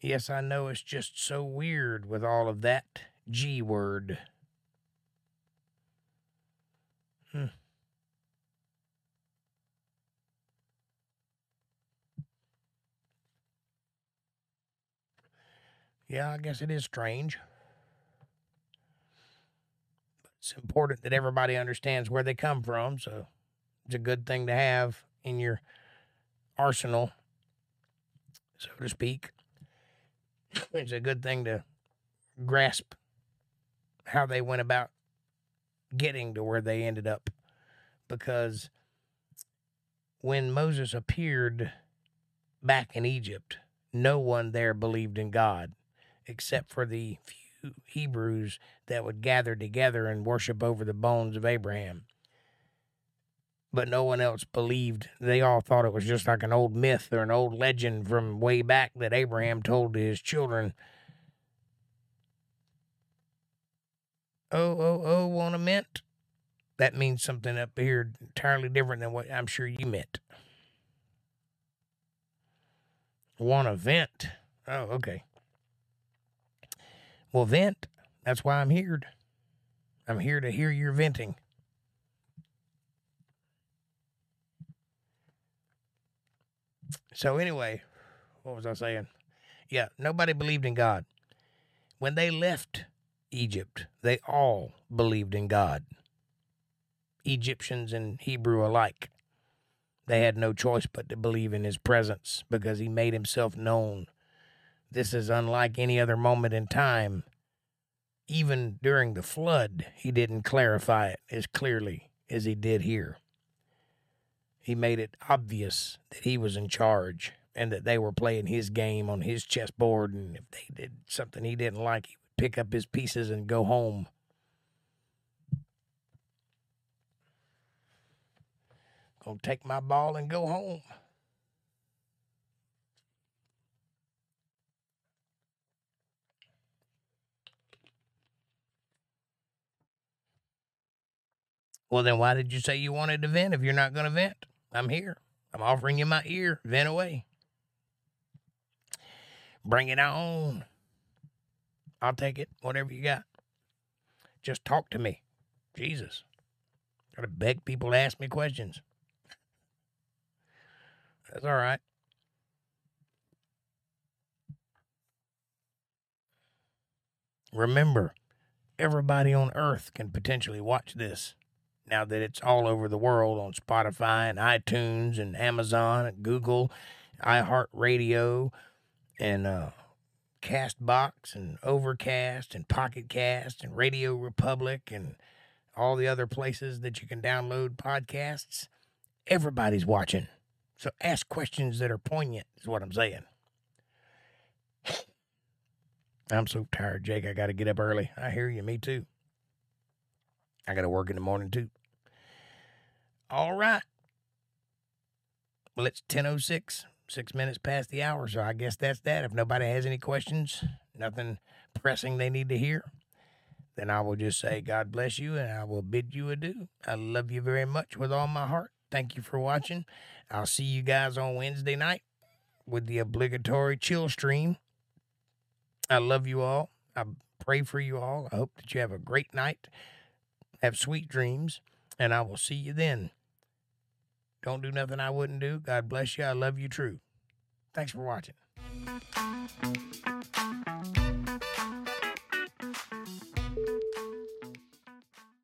Yes, I know it's just so weird with all of that G word. Hmm. Yeah, I guess it is strange. But it's important that everybody understands where they come from, so it's a good thing to have in your arsenal, so to speak. It's a good thing to grasp how they went about getting to where they ended up. Because when Moses appeared back in Egypt, no one there believed in God except for the few Hebrews that would gather together and worship over the bones of Abraham. But no one else believed. They all thought it was just like an old myth or an old legend from way back that Abraham told to his children oh, oh, oh, want a mint? That means something up here entirely different than what I'm sure you meant. Want a vent? Oh, okay. Well, vent. That's why I'm here. I'm here to hear your venting. So, anyway, what was I saying? Yeah, nobody believed in God. When they left Egypt, they all believed in God. Egyptians and Hebrew alike. They had no choice but to believe in his presence because he made himself known. This is unlike any other moment in time. Even during the flood, he didn't clarify it as clearly as he did here. He made it obvious that he was in charge and that they were playing his game on his chessboard. And if they did something he didn't like, he would pick up his pieces and go home. Gonna take my ball and go home. Well, then why did you say you wanted to vent if you're not going to vent? I'm here. I'm offering you my ear. Vent away. Bring it on. I'll take it, whatever you got. Just talk to me. Jesus. Gotta beg people to ask me questions. That's all right. Remember, everybody on earth can potentially watch this now that it's all over the world on Spotify and iTunes and Amazon and Google, iHeartRadio, and uh, Castbox and Overcast and Pocket Cast and Radio Republic and all the other places that you can download podcasts. Everybody's watching. So ask questions that are poignant, is what I'm saying. I'm so tired, Jake. I got to get up early. I hear you. Me too. I got to work in the morning too. All right. Well, it's 10.06, six minutes past the hour, so I guess that's that. If nobody has any questions, nothing pressing they need to hear, then I will just say God bless you and I will bid you adieu. I love you very much with all my heart. Thank you for watching. I'll see you guys on Wednesday night with the obligatory chill stream. I love you all. I pray for you all. I hope that you have a great night. Have sweet dreams, and I will see you then. Don't do nothing I wouldn't do. God bless you. I love you true. Thanks for watching.